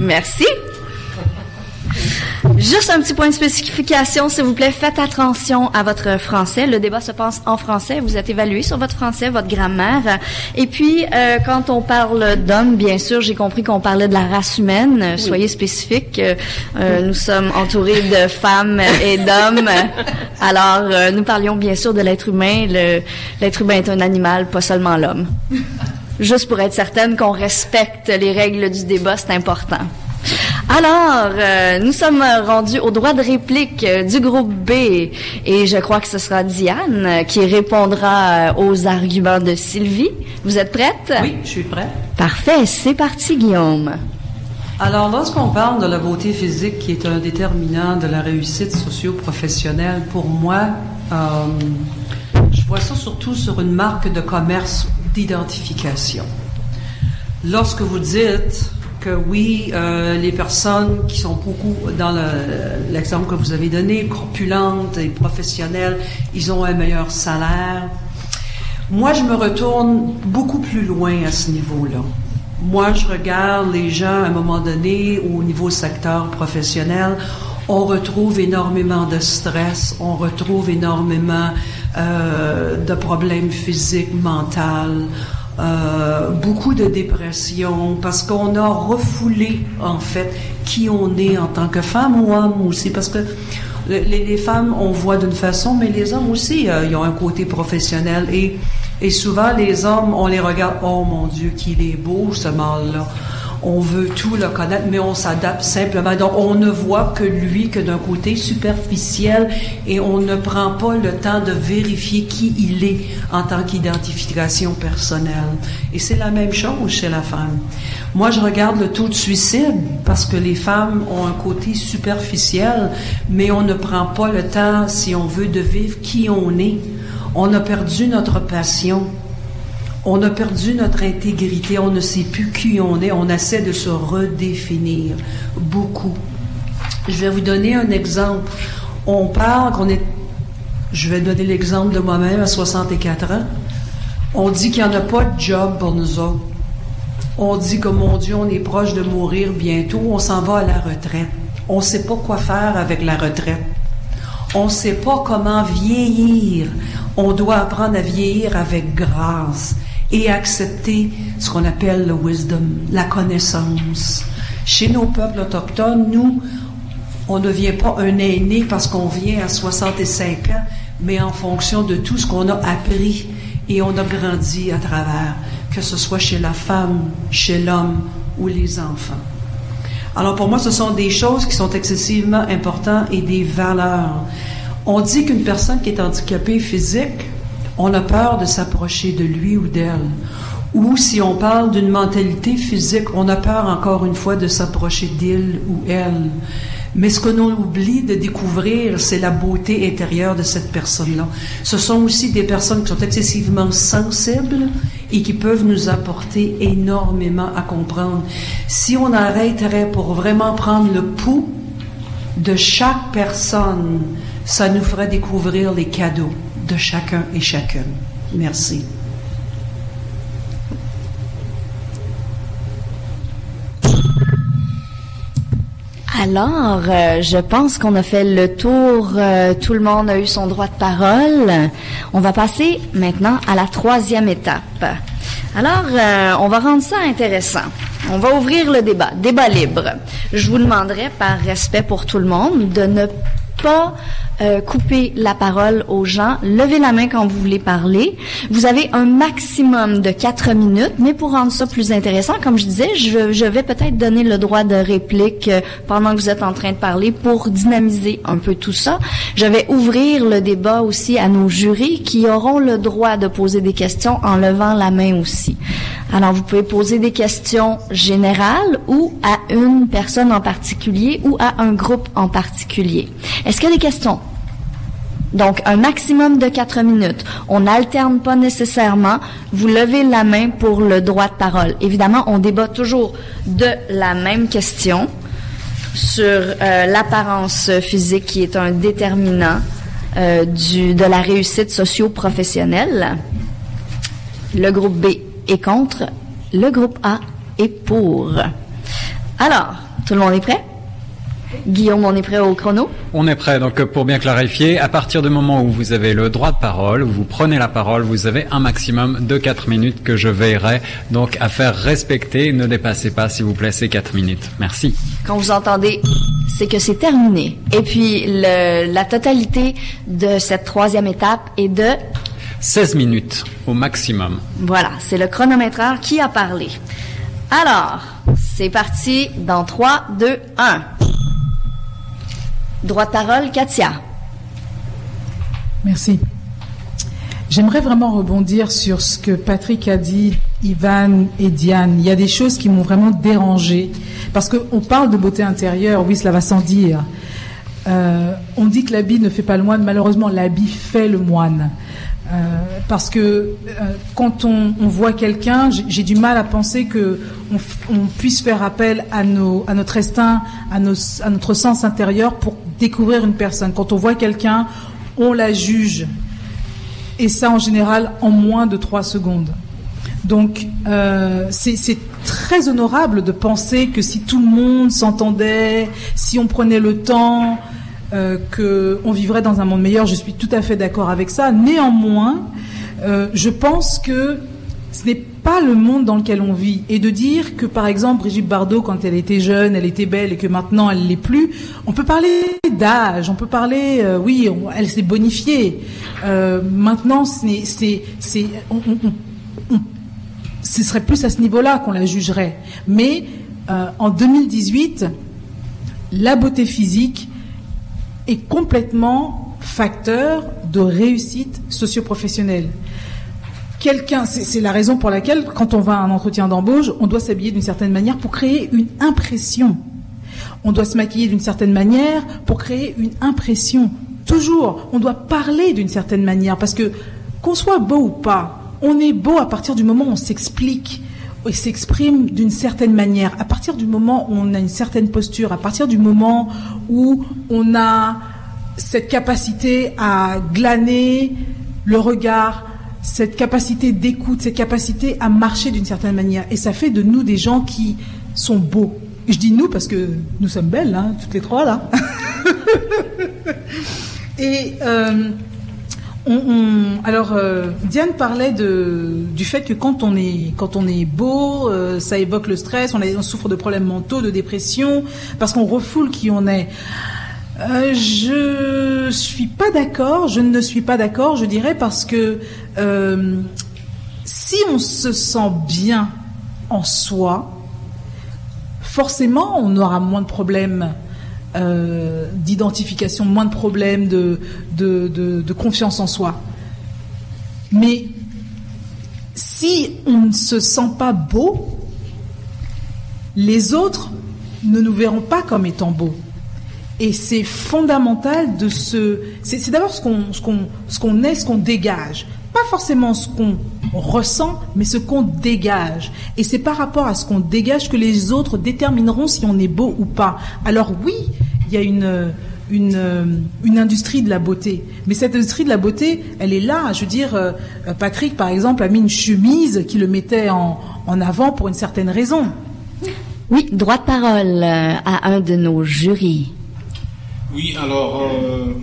Merci. Juste un petit point de spécification, s'il vous plaît. Faites attention à votre français. Le débat se passe en français. Vous êtes évalué sur votre français, votre grammaire. Et puis, euh, quand on parle d'hommes, bien sûr, j'ai compris qu'on parlait de la race humaine. Oui. Soyez spécifique. Euh, nous sommes entourés de femmes et d'hommes. Alors, euh, nous parlions bien sûr de l'être humain. L'être humain est un animal, pas seulement l'homme. Juste pour être certaine qu'on respecte les règles du débat, c'est important. Alors, euh, nous sommes rendus au droit de réplique euh, du groupe B et je crois que ce sera Diane euh, qui répondra aux arguments de Sylvie. Vous êtes prête? Oui, je suis prête. Parfait, c'est parti Guillaume. Alors, lorsqu'on parle de la beauté physique qui est un déterminant de la réussite socio-professionnelle, pour moi, je vois ça surtout sur une marque de commerce d'identification. Lorsque vous dites que oui, euh, les personnes qui sont beaucoup dans l'exemple le, que vous avez donné, corpulentes et professionnelles, ils ont un meilleur salaire. Moi, je me retourne beaucoup plus loin à ce niveau-là. Moi, je regarde les gens à un moment donné au niveau secteur professionnel. On retrouve énormément de stress, on retrouve énormément euh, de problèmes physiques, mentaux. Euh, beaucoup de dépression parce qu'on a refoulé en fait qui on est en tant que femme ou homme aussi. Parce que les, femmes on voit d'une façon mais les hommes aussi euh, ils ont un côté professionnel et et souvent les hommes on les regarde oh mon Dieu qu'il est beau ce mâle là on veut tout le connaître, mais on s'adapte simplement. Donc, on ne voit que lui que d'un côté superficiel et on ne prend pas le temps de vérifier qui il est en tant qu'identification personnelle. Et c'est la même chose chez la femme. Moi, je regarde le taux de suicide parce que les femmes ont un côté superficiel, mais on ne prend pas le temps, si on veut, de vivre qui on est. On a perdu notre passion. On a perdu notre intégrité, on ne sait plus qui on est, on essaie de se redéfinir beaucoup. Je vais vous donner un exemple. On parle qu'on est, je vais donner l'exemple de moi-même à 64 ans. On dit qu'il n'y en a pas de job pour nous autres. On dit que mon Dieu, on est proche de mourir bientôt, on s'en va à la retraite. On ne sait pas quoi faire avec la retraite. On ne sait pas comment vieillir. On doit apprendre à vieillir avec grâce et accepter ce qu'on appelle le wisdom, la connaissance. Chez nos peuples autochtones, nous, on ne devient pas un aîné parce qu'on vient à 65 ans, mais en fonction de tout ce qu'on a appris et on a grandi à travers, que ce soit chez la femme, chez l'homme ou les enfants. Alors pour moi, ce sont des choses qui sont excessivement importantes et des valeurs. On dit qu'une personne qui est handicapée physique, on a peur de s'approcher de lui ou d'elle. Ou si on parle d'une mentalité physique, on a peur encore une fois de s'approcher d'il ou elle. Mais ce que l'on oublie de découvrir, c'est la beauté intérieure de cette personne-là. Ce sont aussi des personnes qui sont excessivement sensibles et qui peuvent nous apporter énormément à comprendre. Si on arrêterait pour vraiment prendre le pouls de chaque personne, ça nous ferait découvrir les cadeaux de chacun et chacune. Merci. Alors, euh, je pense qu'on a fait le tour. euh, tout le monde a eu son droit de parole. On va passer maintenant à la troisième étape. Alors, euh, on va rendre ça intéressant. On va ouvrir le débat, débat libre. Je vous demanderai, par respect pour tout le monde, de ne pas euh, couper la parole aux gens. Levez la main quand vous voulez parler. Vous avez un maximum de quatre minutes, mais pour rendre ça plus intéressant, comme je disais, je, je vais peut-être donner le droit de réplique euh, pendant que vous êtes en train de parler pour dynamiser un peu tout ça. Je vais ouvrir le débat aussi à nos jurys qui auront le droit de poser des questions en levant la main aussi. Alors, vous pouvez poser des questions générales ou à une personne en particulier ou à un groupe en particulier. Est-ce qu'il y a des questions? Donc, un maximum de quatre minutes. On n'alterne pas nécessairement. Vous levez la main pour le droit de parole. Évidemment, on débat toujours de la même question sur euh, l'apparence physique qui est un déterminant euh, du, de la réussite socio-professionnelle. Le groupe B est contre. Le groupe A est pour. Alors, tout le monde est prêt? Guillaume, on est prêt au chrono? On est prêt. Donc, pour bien clarifier, à partir du moment où vous avez le droit de parole, où vous prenez la parole, vous avez un maximum de 4 minutes que je veillerai donc à faire respecter. Ne dépassez pas, s'il vous plaît, ces 4 minutes. Merci. Quand vous entendez, c'est que c'est terminé. Et puis, le, la totalité de cette troisième étape est de, 16 minutes au maximum. voilà, c'est le chronométreur qui a parlé. Alors, c'est parti dans 3, 2, 1. Droit de parole, Katia. Merci. J'aimerais vraiment rebondir sur ce que Patrick a dit, Ivan et Diane. Il y a des choses qui m'ont vraiment dérangé. Parce qu'on parle de beauté intérieure, oui, cela va sans dire. Euh, on dit que l'habit ne fait pas le moine. Malheureusement, l'habit fait le moine. Euh, parce que euh, quand on, voit quelqu'un, j'ai du mal à penser que on, on puisse faire appel à, nos, à notre instinct, à, à notre sens intérieur pour découvrir une personne. Quand on voit quelqu'un, on la juge. Et ça, en général, en moins de trois secondes. Donc, euh, c'est très honorable de penser que si tout le monde s'entendait, si on prenait le temps, euh, que on vivrait dans un monde meilleur. Je suis tout à fait d'accord avec ça. Néanmoins, euh, je pense que ce n'est pas le monde dans lequel on vit. Et de dire que, par exemple, Brigitte Bardot, quand elle était jeune, elle était belle et que maintenant elle l'est plus, on peut parler d'âge, on peut parler, euh, oui, on- elle s'est bonifiée. Euh, maintenant, c'est, ce serait plus à ce niveau-là qu'on la jugerait. Mais euh, en 2018, la beauté physique est complètement facteur de réussite socio-professionnelle. Quelqu'un, c'est la raison pour laquelle, quand on va à un entretien d'embauche, on doit s'habiller d'une certaine manière pour créer une impression. On doit se maquiller d'une certaine manière pour créer une impression. Toujours, on doit parler d'une certaine manière parce que qu'on soit beau ou pas, on est beau à partir du moment où on s'explique et s'exprime d'une certaine manière, à partir du moment où on a une certaine posture, à partir du moment où on a cette capacité à glaner le regard, cette capacité d'écoute, cette capacité à marcher d'une certaine manière. Et ça fait de nous des gens qui sont beaux. je dis nous parce que nous sommes belles, hein, toutes les trois là. Et euh, alors, euh, Diane parlait du fait que quand on est, beau, euh, ça évoque le stress, on, souffre de problèmes mentaux, de dépression, parce qu'on refoule qui on est. Euh, je suis pas d'accord, je ne suis pas d'accord, je dirais, parce que euh, si on se sent bien en soi, forcément on aura moins de problèmes euh, d'identification, moins de problèmes de, de, confiance en soi. Mais si on ne se sent pas beau, les autres ne nous verront pas comme étant beaux. Et c'est fondamental de se. C'est d'abord ce qu'on ce qu'on ce qu'on est, ce qu'on dégage. Pas forcément ce qu'on ressent, mais ce qu'on dégage. Et c'est par rapport à ce qu'on dégage que les autres détermineront si on est beau ou pas. Alors oui, il y a une, une, une, industrie de la beauté. Mais cette industrie de la beauté, elle est là. Je veux dire, euh, Patrick, par exemple, a mis une chemise qui le mettait en, en avant pour une certaine raison. Oui, droit de parole euh, à un de nos jurys. Oui, alors, euh,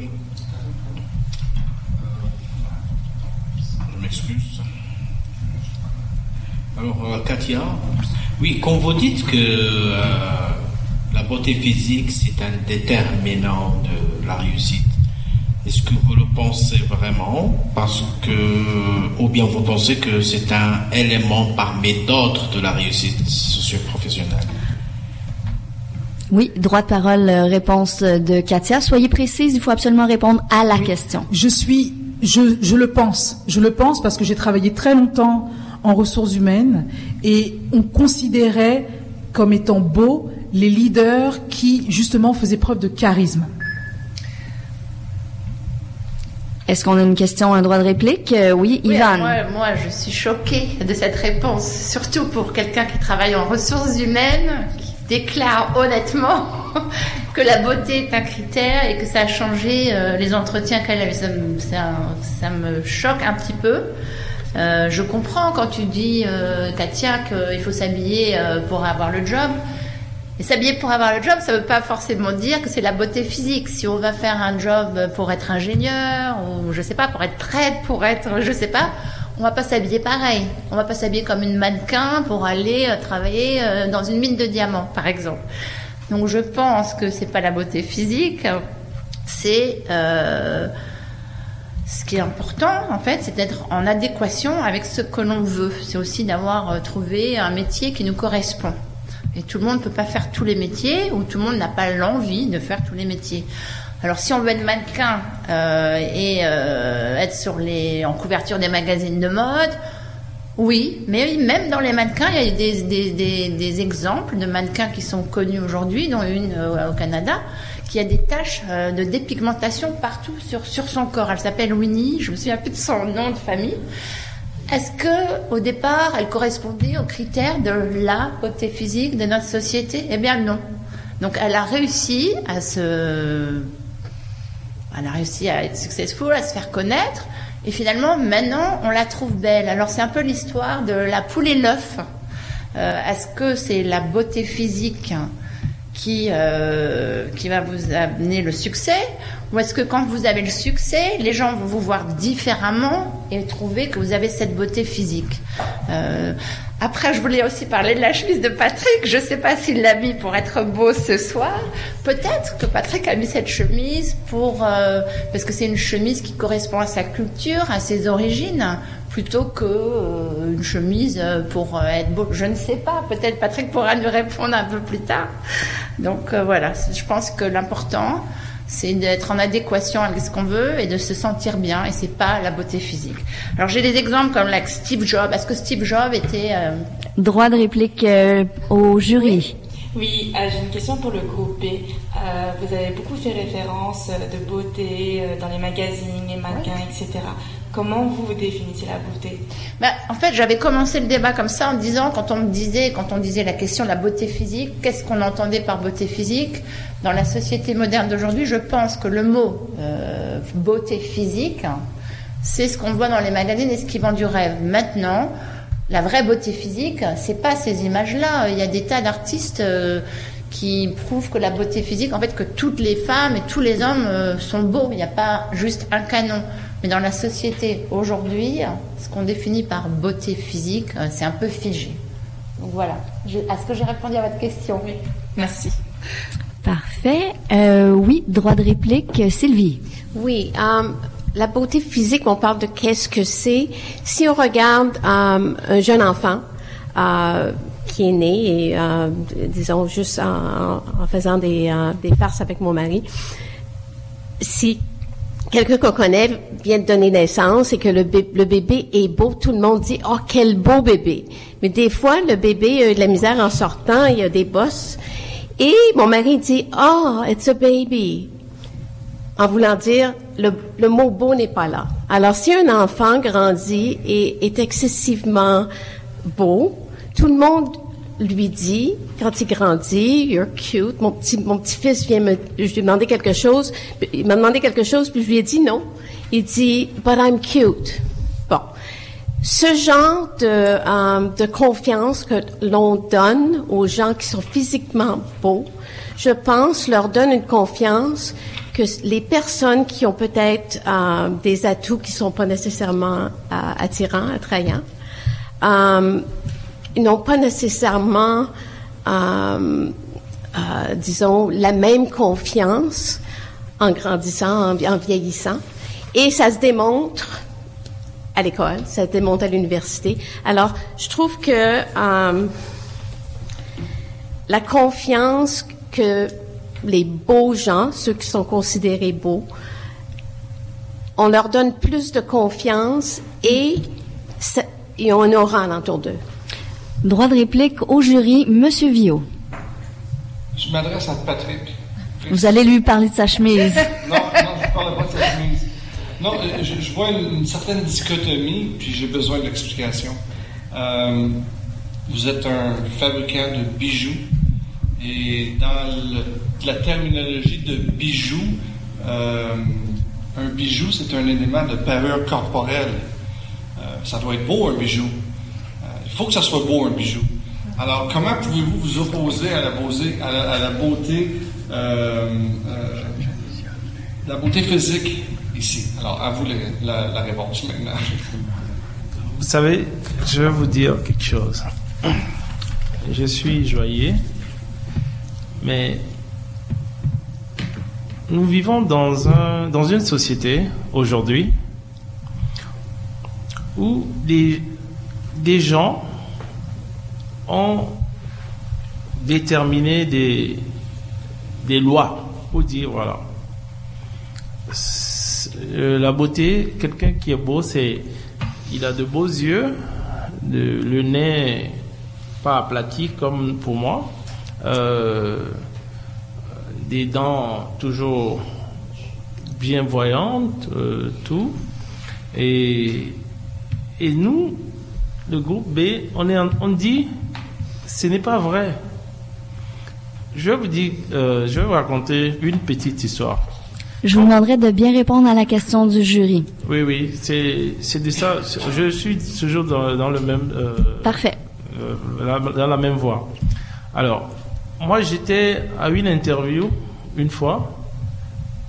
je m'excuse. Alors, Katia, oui, quand vous dites que la beauté physique, c'est un déterminant de la réussite. Est-ce que vous le pensez vraiment? Parce que, ou bien vous pensez que c'est un élément parmi d'autres de la réussite socio-professionnelle? Oui, droit de parole, euh, réponse de Katia. Soyez précise, il faut absolument répondre à la question. Je suis, je, je le pense. Je le pense parce que j'ai travaillé très longtemps en ressources humaines et on considérait comme étant beau les leaders qui, justement, faisaient preuve de charisme. Est-ce qu'on a une question, un droit de réplique? Euh, Oui, Ivan. Moi, je suis choquée de cette réponse, surtout pour quelqu'un qui travaille en ressources humaines, qui déclare honnêtement que la beauté est un critère et que ça a changé euh, les entretiens qu'elle a eu. Ça, ça, me choque un petit peu. Euh, je comprends quand tu dis, Katia, qu'il faut s'habiller pour avoir le job. Et s'habiller pour avoir le job, ça ne veut pas forcément dire que c'est la beauté physique. Si on va faire un job pour être ingénieur ou je sais pas, pour être prêtre, pour être, je sais pas, on va pas s'habiller pareil. On va pas s'habiller comme une mannequin pour aller euh, travailler euh, dans une mine de diamants, par exemple. Donc je pense que c'est pas la beauté physique, c'est euh, ce qui est important en fait, c'est d'être en adéquation avec ce que l'on veut. C'est aussi d'avoir trouvé un métier qui nous correspond. Et tout le monde ne peut pas faire tous les métiers ou tout le monde n'a pas l'envie de faire tous les métiers. Alors si on veut être mannequin euh, et euh, être sur les, en couverture des magazines de mode, oui, mais même dans les mannequins, il y a des, des, des, exemples de mannequins qui sont connus aujourd'hui, dont une euh, au Canada, qui a des taches de dépigmentation partout sur, sur son corps. Elle s'appelle Winnie, je me souviens plus de son nom de famille. Est-ce que au départ, elle correspondait aux critères de la beauté physique de notre société? Eh bien non. Donc elle a réussi à se elle a réussi à être successful, à se faire connaître et finalement maintenant on la trouve belle. Alors c'est un peu l'histoire de la poule et l'œuf. Euh, est-ce que c'est la beauté physique qui, euh, qui va vous amener le succès Ou est-ce que quand vous avez le succès, les gens vont vous voir différemment et trouver que vous avez cette beauté physique euh, Après, je voulais aussi parler de la chemise de Patrick. Je ne sais pas s'il l'a mis pour être beau ce soir. Peut-être que Patrick a mis cette chemise pour euh, parce que c'est une chemise qui correspond à sa culture, à ses origines plutôt que euh, une chemise pour être beau. Je ne sais pas. Peut-être Patrick pourra nous répondre un peu plus tard. Donc voilà, je pense que l'important, c'est d'être en adéquation avec ce qu'on veut et de se sentir bien. Et c'est pas la beauté physique. Alors j'ai des exemples comme Steve Jobs. Est-ce que Steve Jobs était droit de réplique au jury? Oui, j'ai une question pour le groupe B. vous avez beaucoup fait référence de beauté dans les magazines, les mannequins, etc. Comment vous définissez la beauté? Ben, En fait, j'avais commencé le débat comme ça en disant, quand on me disait, quand on disait la question de la beauté physique, qu'est-ce qu'on entendait par beauté physique? Dans la société moderne d'aujourd'hui, je pense que le mot euh, beauté physique, c'est ce qu'on voit dans les magazines et ce qui vend du rêve. Maintenant, la vraie beauté physique, c'est pas ces images-là. Il y a des tas d'artistes. Euh, qui prouvent que la beauté physique, en fait, que toutes les femmes et tous les hommes euh, sont beaux. Il n'y a pas juste un canon. Mais dans la société aujourd'hui, ce qu'on définit par beauté physique, euh, c'est un peu figé. Donc voilà. Est-ce que j'ai répondu à votre question? Oui. Merci. Parfait. Euh, oui, droit de réplique, Sylvie. Oui. La beauté physique, on parle de qu'est-ce que c'est. Si on regarde un jeune enfant qui est né, et disons juste en, faisant des, des farces avec mon mari, si quelqu'un qu'on connaît vient de donner naissance et que le, bébé est beau, tout le monde dit oh quel beau bébé. Mais des fois le bébé a de la misère en sortant, il y a des bosses. Et mon mari dit oh it's a baby, en voulant dire le, le mot beau n'est pas là. Alors si un enfant grandit et est excessivement beau, tout le monde lui dit, quand il grandit, you're cute. Mon petit, mon petit fils vient me, je lui ai demandé quelque chose. Il m'a demandé quelque chose, puis je lui ai dit non. Il dit, but I'm cute. Bon. Ce genre de, euh, de confiance que l'on donne aux gens qui sont physiquement beaux, je pense, leur donne une confiance que les personnes qui ont peut-être euh, des atouts qui sont pas nécessairement euh, attirants, attrayants, ils n'ont pas nécessairement, euh, euh, disons, la même confiance en grandissant, en, vieillissant. Et ça se démontre à l'école, ça se démontre à l'université. Alors, je trouve que euh, la confiance que les beaux gens, ceux qui sont considérés beaux, on leur donne plus de confiance et ils ont un aura alentour d'eux. Droit de réplique au jury, Monsieur Vio. Je m'adresse à Patrick. Vous allez lui parler de sa chemise. non, non, je ne parle pas de sa chemise. Non, je, vois une, certaine dichotomie, puis j'ai besoin d'explication. Euh, vous êtes un fabricant de bijoux, et dans la terminologie de bijoux, euh, un bijou, c'est un élément de parure corporelle. ça doit être beau, un bijou. Il faut que ça soit beau, un bijou. Alors, comment pouvez-vous vous opposer à euh, euh, la beauté physique ici? Alors, à vous la, la réponse maintenant. Vous savez, je vais vous dire quelque chose. Je suis joyeux, mais nous vivons dans, un, dans une société aujourd'hui où les des gens ont déterminé des, des lois pour dire, voilà, euh, la beauté, quelqu'un qui est beau, c'est, il a de beaux yeux, le nez pas aplati comme pour moi, euh, des dents toujours bien voyantes, euh, tout. Et, et nous, le groupe B, on, est on dit, ce n'est pas vrai. Je vais vous dire, euh, je vais vous raconter une petite histoire. Je vous demanderai de bien répondre à la question du jury. Oui, oui, c'est de ça. Je suis toujours dans, le même. Euh, Parfait. Euh, dans la même voie. Alors, moi, j'étais à une interview une fois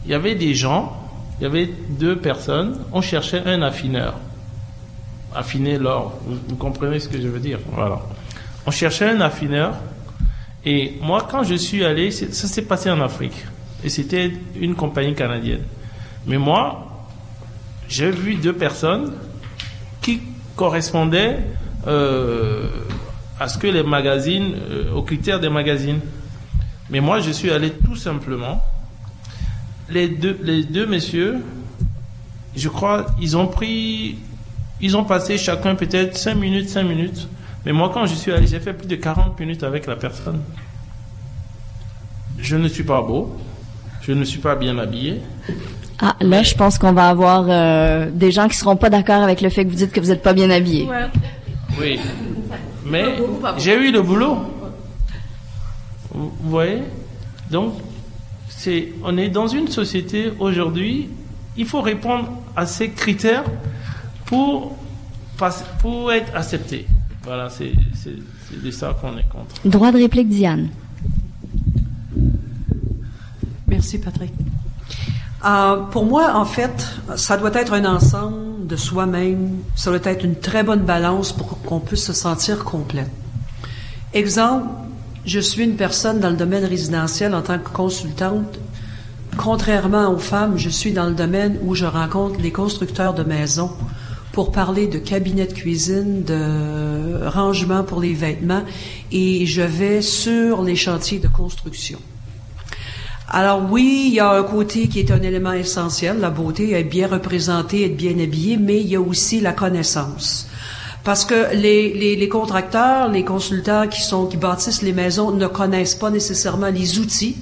il y avait des gens, il y avait deux personnes, on cherchait un affineur. Affiner l'or, vous, comprenez ce que je veux dire? Voilà. On cherchait un affineur. Et moi, quand je suis allé, ça s'est passé en Afrique. Et c'était une compagnie canadienne. Mais moi, j'ai vu deux personnes qui correspondaient euh, à ce que les magazines, euh, aux critères des magazines. Mais moi, je suis allé tout simplement. Les deux, les deux messieurs, je crois, ils ont pris, ils ont passé chacun peut-être 5 minutes, 5 minutes. Mais moi, quand je suis allé, j'ai fait plus de 40 minutes avec la personne. Je ne suis pas beau. Je ne suis pas bien habillé. Ah, là, je pense qu'on va avoir euh, des gens qui seront pas d'accord avec le fait que vous dites que vous n'êtes pas bien habillé. Oui. Mais j'ai eu le boulot. Vous voyez? Donc, c'est, on est dans une société aujourd'hui, il faut répondre à ces critères pour, pour être accepté. Voilà, c'est, c'est, c'est de ça qu'on est contre. Droit de réplique, Diane. Merci, Patrick. Euh, pour moi, en fait, ça doit être un ensemble de soi-même. Ça doit être une très bonne balance pour qu'on puisse se sentir complète. Exemple, je suis une personne dans le domaine résidentiel en tant que consultante. Contrairement aux femmes, je suis dans le domaine où je rencontre les constructeurs de maisons pour parler de cabinets de cuisine, de rangement pour les vêtements, et je vais sur les chantiers de construction. Alors oui, il y a un côté qui est un élément essentiel, la beauté, être bien représentée, être bien habillé, mais il y a aussi la connaissance. Parce que les, les, les contracteurs, les consultants qui sont qui bâtissent les maisons ne connaissent pas nécessairement les outils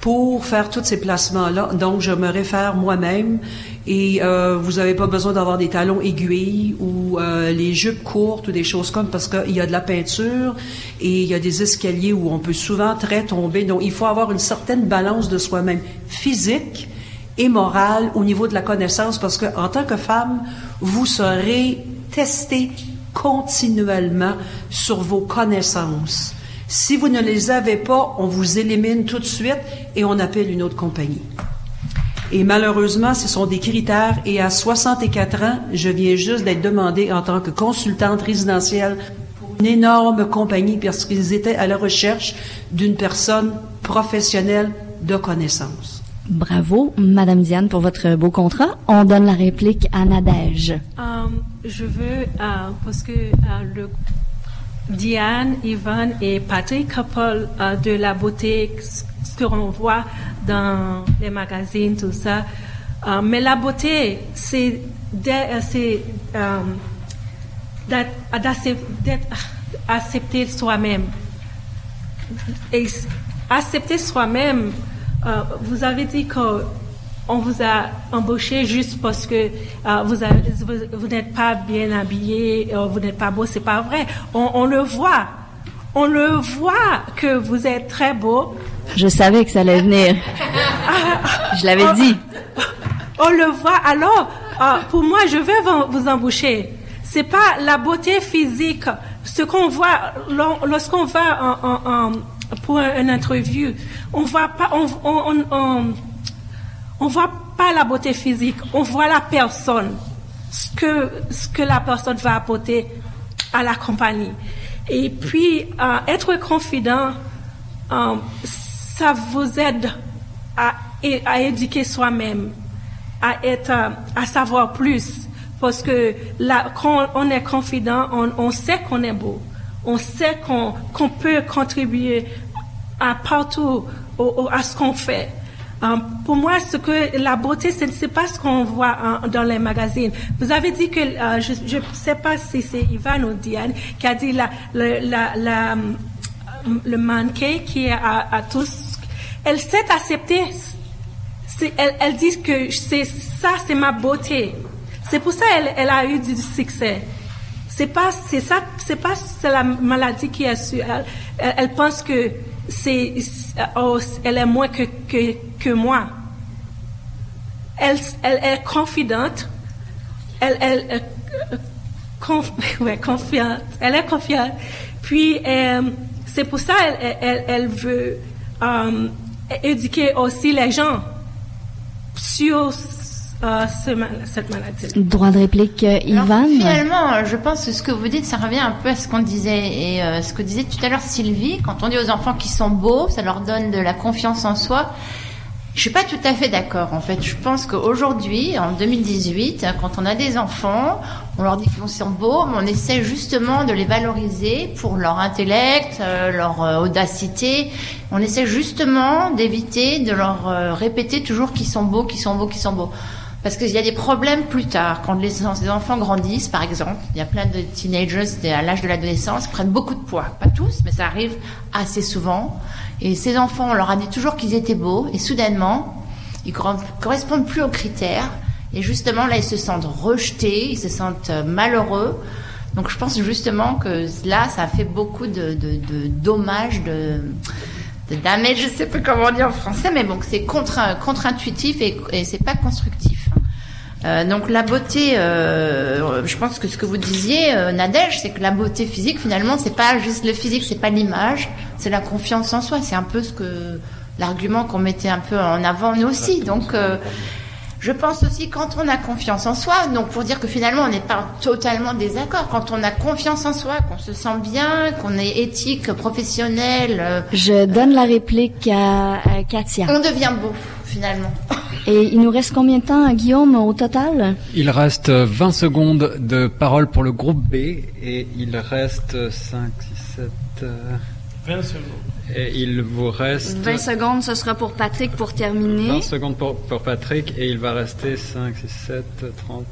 pour faire tous ces placements-là. Donc, je me réfère moi-même et euh, vous n'avez pas besoin d'avoir des talons aiguilles ou euh, les jupes courtes ou des choses comme parce qu'il y a de la peinture et il y a des escaliers où on peut souvent très tomber. Donc, il faut avoir une certaine balance de soi-même physique et morale au niveau de la connaissance parce que en tant que femme, vous serez testé continuellement sur vos connaissances. Si vous ne les avez pas, on vous élimine tout de suite et on appelle une autre compagnie. Et malheureusement, ce sont des critères. Et à 64 ans, je viens juste d'être demandée en tant que consultante résidentielle pour une énorme compagnie parce qu'ils étaient à la recherche d'une personne professionnelle de connaissance. Bravo, Madame Diane, pour votre beau contrat. On donne la réplique à Nadège. Euh, je veux, euh, parce que euh, le Diane, Yvonne et Patrick parlent euh, de la beauté, ce que l'on voit dans les magazines, tout ça. Euh, mais la beauté, c'est d'être- euh, d'être- d'accep- d'être- accepter soi-même. Et accepter soi-même, euh, vous avez dit que on vous a embauché juste parce que euh, vous, n'êtes pas bien habillé, euh, vous n'êtes pas beau, c'est pas vrai. On le voit. On le voit que vous êtes très beau. Je savais que ça allait venir. Je l'avais dit. On le voit. Alors, euh, pour moi, je vais vous, embaucher. C'est pas la beauté physique. Ce qu'on voit lor- lorsqu'on va en, en- en- pour un- une interview, on voit pas, on, on, on, on- on voit pas la beauté physique. On voit la personne, ce que ce que la personne va apporter à la compagnie. Et puis être confident, euh, ça vous aide à, à éduquer soi-même, à être, euh, à savoir plus. Parce que là, quand on est confident, on, on sait qu'on est beau. On sait qu'on peut contribuer à partout à ce qu'on fait. Euh, pour moi, ce que la beauté, ce n'est pas ce qu'on voit hein, dans les magazines. Vous avez dit que, euh, je ne sais pas si c'est Ivan ou Diane qui a dit la, le mannequin qui est à, tous, elle sait accepter. C'est- Elle, dit que c'est ça, c'est ma beauté. C'est pour ça qu'elle elle a eu du succès. C'est pas, c'est ça, c'est pas la maladie qui est sur. Elle, elle pense que c'est, oh, elle est moins que, que, que moi. Elle, elle est confidente. Elle, elle, euh, conf- ouais, confiante. Elle est confiante. Puis, euh, c'est pour ça elle, elle, elle veut euh, éduquer aussi les gens. sur euh, cette maladie. Droit de réplique, euh, Ivan. finalement, je pense que ce que vous dites, ça revient un peu à ce qu'on disait et euh, ce que disait tout à l'heure Sylvie. Quand on dit aux enfants qu'ils sont beaux, ça leur donne de la confiance en soi. Je suis pas tout à fait d'accord. En fait, je pense qu'aujourd'hui, en 2018, quand on a des enfants, on leur dit qu'ils sont beaux, mais on essaie justement de les valoriser pour leur intellect, leur audacité. On essaie justement d'éviter de leur répéter toujours qu'ils sont beaux, qu'ils sont beaux, qu'ils sont beaux. Parce qu'il y a des problèmes plus tard, quand les, enfants grandissent, par exemple. Il y a plein de teenagers à l'âge de l'adolescence qui prennent beaucoup de poids. Pas tous, mais ça arrive assez souvent. Et ces enfants, on leur a dit toujours qu'ils étaient beaux, et soudainement, ils correspondent plus aux critères. Et justement, là, ils se sentent rejetés, ils se sentent euh, malheureux. Donc, je pense justement que là, ça fait beaucoup de, de dommages, de, de damage, je sais pas comment dire en français, mais bon, c'est contre-intuitif et, et c'est pas constructif. Euh, donc la beauté, euh, je pense que ce que vous disiez, euh, Nadège, c'est que la beauté physique, finalement, c'est pas juste le physique, c'est pas l'image, c'est la confiance en soi. C'est un peu ce que l'argument qu'on mettait un peu en avant nous aussi. Donc euh, je pense aussi quand on a confiance en soi, donc pour dire que finalement on n'est pas totalement désaccord, quand on a confiance en soi, qu'on se sent bien, qu'on est éthique, professionnel. Je donne la réplique à, à Katia. On devient beau finalement. Et il nous reste combien de temps, Guillaume, au total? Il reste 20 secondes de parole pour le groupe B et il reste 5, 6, 7... 20 secondes. Et il vous reste... 20 secondes, ce sera pour Patrick pour terminer. 20 secondes pour, pour Patrick et il va rester 5, 6, 7, 30...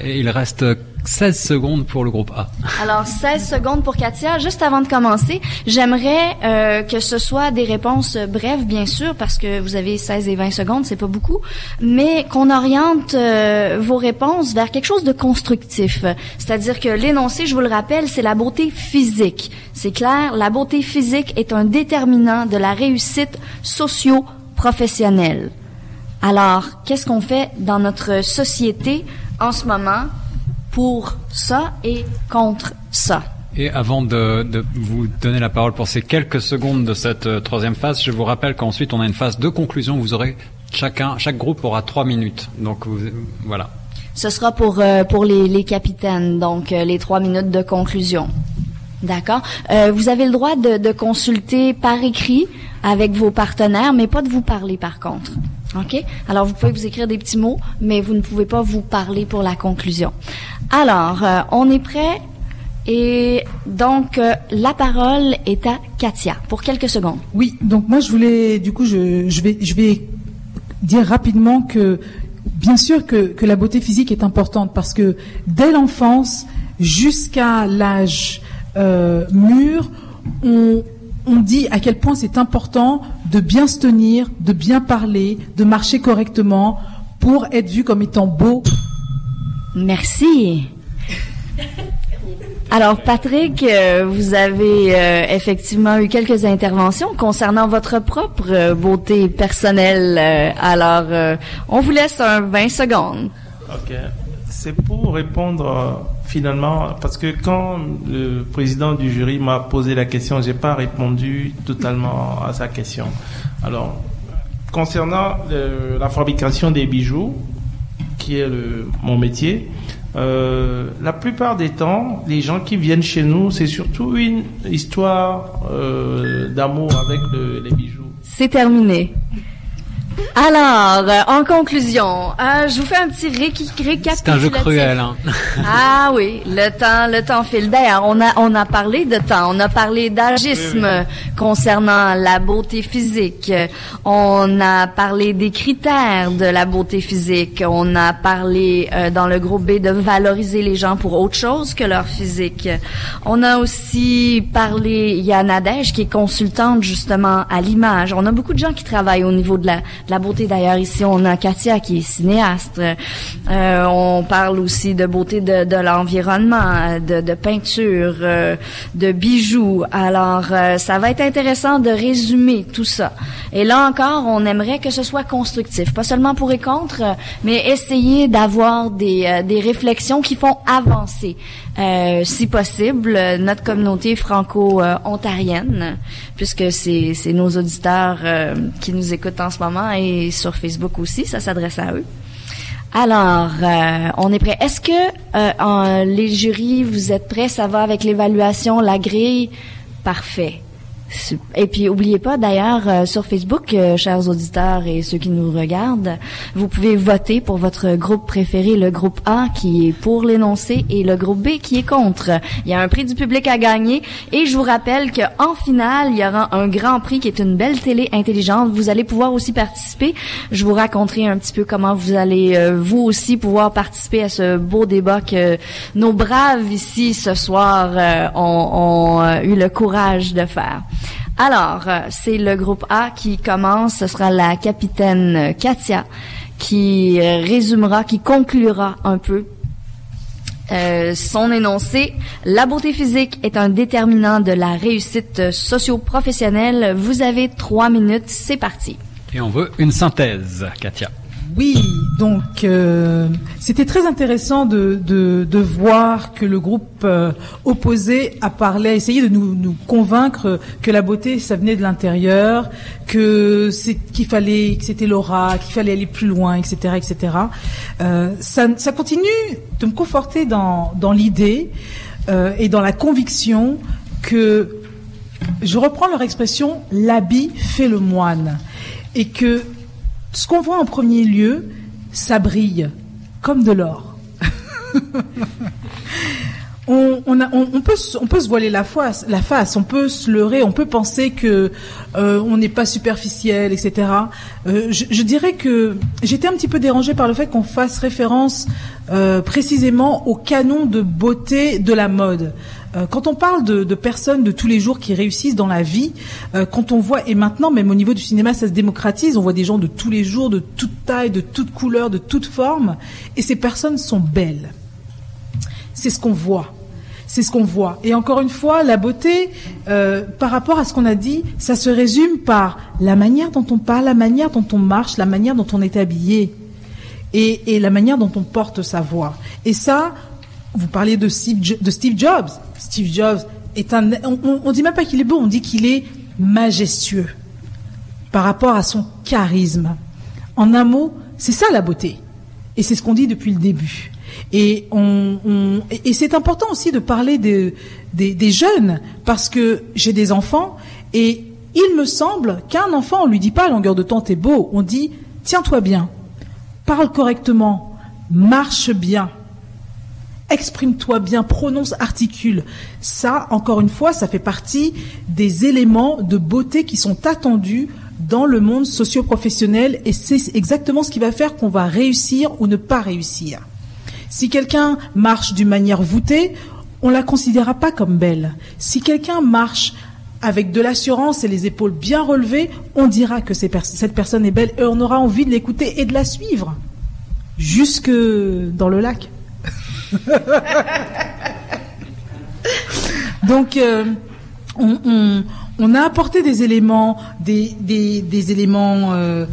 Et il reste 16 secondes pour le groupe A. Alors 16 secondes pour Katia. Juste avant de commencer, j'aimerais euh, que ce soit des réponses brèves, bien sûr, parce que vous avez 16 et 20 secondes, c'est pas beaucoup, mais qu'on oriente euh, vos réponses vers quelque chose de constructif. C'est-à-dire que l'énoncé, je vous le rappelle, c'est la beauté physique. C'est clair, la beauté physique est un déterminant de la réussite socio-professionnelle. Alors, qu'est-ce qu'on fait dans notre société en ce moment? Pour ça et contre ça. Et avant de, de, vous donner la parole pour ces quelques secondes de cette euh, troisième phase, je vous rappelle qu'ensuite on a une phase de conclusion. Vous aurez chacun, chaque groupe aura trois minutes. Donc vous, voilà. Ce sera pour euh, pour les, les capitaines, donc euh, les trois minutes de conclusion. D'accord? vous avez le droit de, de consulter par écrit avec vos partenaires, mais pas de vous parler par contre. OK? Alors, vous pouvez vous écrire des petits mots, mais vous ne pouvez pas vous parler pour la conclusion. Alors, euh, on est prêt? Et donc, euh, la parole est à Katia pour quelques secondes. Oui, donc moi, je voulais, du coup, je, je, vais, je vais dire rapidement que, bien sûr que, que la beauté physique est importante parce que dès l'enfance jusqu'à l'âge euh, mûr, on, on dit à quel point c'est important de bien se tenir, de bien parler, de marcher correctement pour être vu comme étant beau. Merci. Alors Patrick, euh, vous avez euh, effectivement eu quelques interventions concernant votre propre euh, beauté personnelle. alors, on vous laisse un 20 secondes. OK. C'est pour répondre finalement, parce que quand le président du jury m'a posé la question, j'ai pas répondu totalement à sa question. Alors, concernant la fabrication des bijoux, qui est le, mon métier, euh, la plupart des temps, les gens qui viennent chez nous, c'est surtout une histoire euh, d'amour avec les bijoux. C'est terminé. Alors, euh, en conclusion, euh, je vous fais un petit récapitulatif. C'est un jeu cruel. Hein. ah oui, le temps, le temps file. D'ailleurs, on a, on a parlé de temps, on a parlé d'agisme concernant la beauté physique. On a parlé des critères de la beauté physique. On a parlé euh, dans le groupe B de valoriser les gens pour autre chose que leur physique. On a aussi parlé, il y a Nadège qui est consultante justement à l'image. On a beaucoup de gens qui travaillent au niveau de la la beauté d'ailleurs ici on a Katia qui est cinéaste. Euh, on parle aussi de beauté de, de l'environnement, de, de, peinture, euh, de bijoux. Alors euh, ça va être intéressant de résumer tout ça. Et là encore, on aimerait que ce soit constructif, pas seulement pour et contre, mais essayer d'avoir des, des réflexions qui font avancer. Euh, si possible, notre communauté franco-ontarienne, puisque c'est nos auditeurs euh, qui nous écoutent en ce moment et sur Facebook aussi, ça s'adresse à eux. Alors, euh, on est prêt. Est-ce que euh, les jurys, vous êtes prêts? Ça va avec l'évaluation, la grille? Parfait. Et puis, oubliez pas, d'ailleurs, euh, sur Facebook, euh, chers auditeurs et ceux qui nous regardent, vous pouvez voter pour votre groupe préféré, le groupe A qui est pour l'énoncé et le groupe B qui est contre. Il y a un prix du public à gagner et je vous rappelle qu'en finale, il y aura un grand prix qui est une belle télé intelligente. Vous allez pouvoir aussi participer. Je vous raconterai un petit peu comment vous allez, euh, vous aussi, pouvoir participer à ce beau débat que nos braves ici ce soir ont, ont eu le courage de faire. Alors, euh, c'est le groupe A qui commence. Ce sera la capitaine Katia qui euh, résumera, qui conclura un peu euh, son énoncé. La beauté physique est un déterminant de la réussite socio-professionnelle. Vous avez trois minutes. C'est parti. Et on veut une synthèse, Katia. Oui, donc euh, c'était très intéressant de, de, de, voir que le groupe euh, opposé a parlé, a essayé de nous, nous convaincre que la beauté ça venait de l'intérieur, que c'est qu'il fallait, que c'était l'aura, qu'il fallait aller plus loin, etc., etc. Euh, ça, ça continue de me conforter dans, dans l'idée euh, et dans la conviction que je reprends leur expression, l'habit fait le moine, et que ce qu'on voit en premier lieu, ça brille comme de l'or. on, peut, on peut se voiler la face, la face, on peut se leurrer, on peut penser que euh, on n'est pas superficiel, etc. Euh, je, dirais que j'étais un petit peu dérangée par le fait qu'on fasse référence euh, précisément au canon de beauté de la mode. Euh, quand on parle de, personnes de tous les jours qui réussissent dans la vie, euh, quand on voit, et maintenant même au niveau du cinéma ça se démocratise, on voit des gens de tous les jours, de toute taille, de toute couleur, de toute forme, et ces personnes sont belles. C'est ce qu'on voit. C'est ce qu'on voit. Et encore une fois, la beauté, euh, par rapport à ce qu'on a dit, ça se résume par la manière dont on parle, la manière dont on marche, la manière dont on est habillé. Et, et, la manière dont on porte sa voix. Et ça, vous parliez de Steve, Jobs. Steve Jobs est un. On, on dit même pas qu'il est beau, on dit qu'il est majestueux par rapport à son charisme. En un mot, c'est ça la beauté. Et c'est ce qu'on dit depuis le début. Et, on, et c'est important aussi de parler de, des, des jeunes, parce que j'ai des enfants, et il me semble qu'un enfant, on lui dit pas à longueur de temps, t'es beau, on dit, tiens-toi bien, parle correctement, marche bien, exprime-toi bien, prononce, articule. Ça, encore une fois, ça fait partie des éléments de beauté qui sont attendus dans le monde socio-professionnel et c'est exactement ce qui va faire qu'on va réussir ou ne pas réussir. Si quelqu'un marche d'une manière voûtée, on la considérera pas comme belle. Si quelqu'un marche avec de l'assurance et les épaules bien relevées, on dira que cette personne est belle et on aura envie de l'écouter et de la suivre jusque dans le lac. Donc, euh, on, a apporté des éléments, des, euh,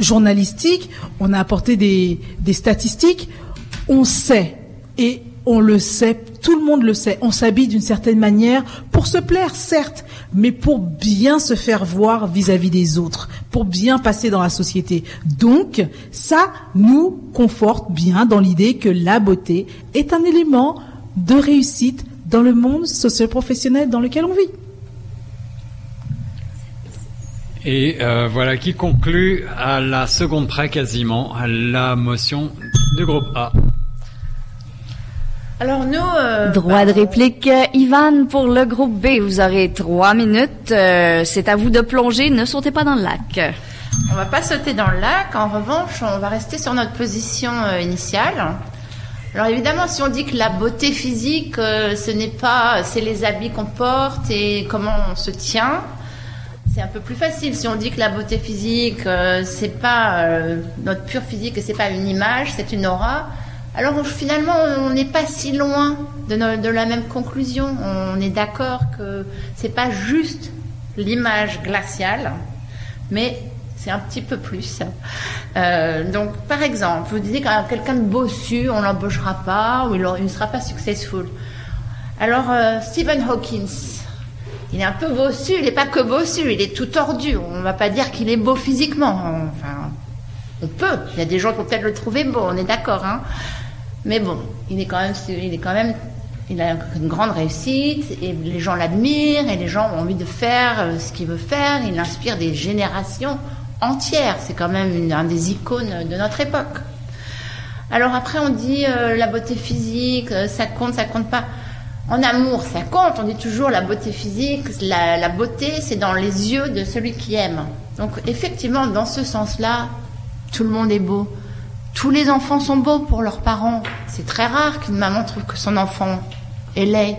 journalistiques, on a apporté des, des statistiques. On sait, et on le sait, tout le monde le sait, on s'habille d'une certaine manière pour se plaire, certes, mais pour bien se faire voir vis-à-vis des autres, pour bien passer dans la société. Donc, ça nous conforte bien dans l'idée que la beauté est un élément de réussite dans le monde socio-professionnel dans lequel on vit. Et euh, voilà qui conclut à la seconde près quasiment la motion du groupe A. Alors nous... Euh, Droit de réplique, Ivan, pour le groupe B, vous aurez trois minutes. Euh, c'est à vous de plonger, ne sautez pas dans le lac. On va pas sauter dans le lac, en revanche, on va rester sur notre position euh, initiale. Alors évidemment, si on dit que la beauté physique, ce n'est pas, c'est les habits qu'on porte et comment on se tient, c'est un peu plus facile. Si on dit que la beauté physique, c'est pas notre pure physique et c'est pas une image, c'est une aura, alors finalement, on n'est pas si loin de, la même conclusion. On est d'accord que c'est pas juste l'image glaciale, mais c'est un petit peu plus. Euh, donc, par exemple, vous disiez qu'un quelqu'un de bossu, on l'embauchera pas ou il, ne sera pas successful. Alors, euh, Stephen Hawkins, il est un peu bossu, il n'est pas que bossu, il est tout tordu. On ne va pas dire qu'il est beau physiquement. Enfin, on peut. Il y a des gens qui vont peut-être le trouver beau, on est d'accord. Hein. Mais bon, il est quand même, il est quand même, il a une grande réussite et les gens l'admirent et les gens ont envie de faire euh, ce qu'il veut faire. Il inspire des générations entières. C'est quand même une, un des icônes de notre époque. Alors après, on dit euh, la beauté physique, euh, ça compte, ça compte pas. En amour, ça compte. On dit toujours la beauté physique. La, la beauté, c'est dans les yeux de celui qui aime. Donc effectivement, dans ce sens-là, tout le monde est beau. Tous les enfants sont beaux pour leurs parents. C'est très rare qu'une maman trouve que son enfant est laid.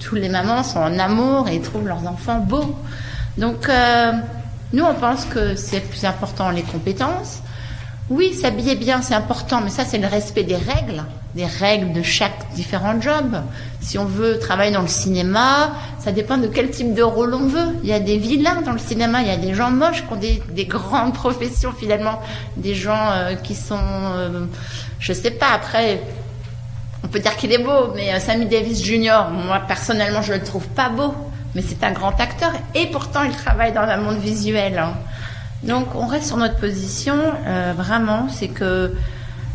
Tous les mamans sont en amour et trouvent leurs enfants beaux. Donc, euh, nous, on pense que c'est plus important les compétences. Oui, s'habiller bien, c'est important, mais ça, c'est le respect des règles, des règles de chaque différent job. Si on veut travailler dans le cinéma, ça dépend de quel type de rôle on veut. Il y a des vilains dans le cinéma, il y a des gens moches qui ont des, des grandes professions finalement, des gens euh, qui sont, euh, je sais pas, après, on peut dire qu'il est beau, mais euh, Sammy Davis Jr., moi personnellement, je le trouve pas beau, mais c'est un grand acteur et pourtant il travaille dans un monde visuel. Hein. Donc on reste sur notre position, euh, vraiment, c'est que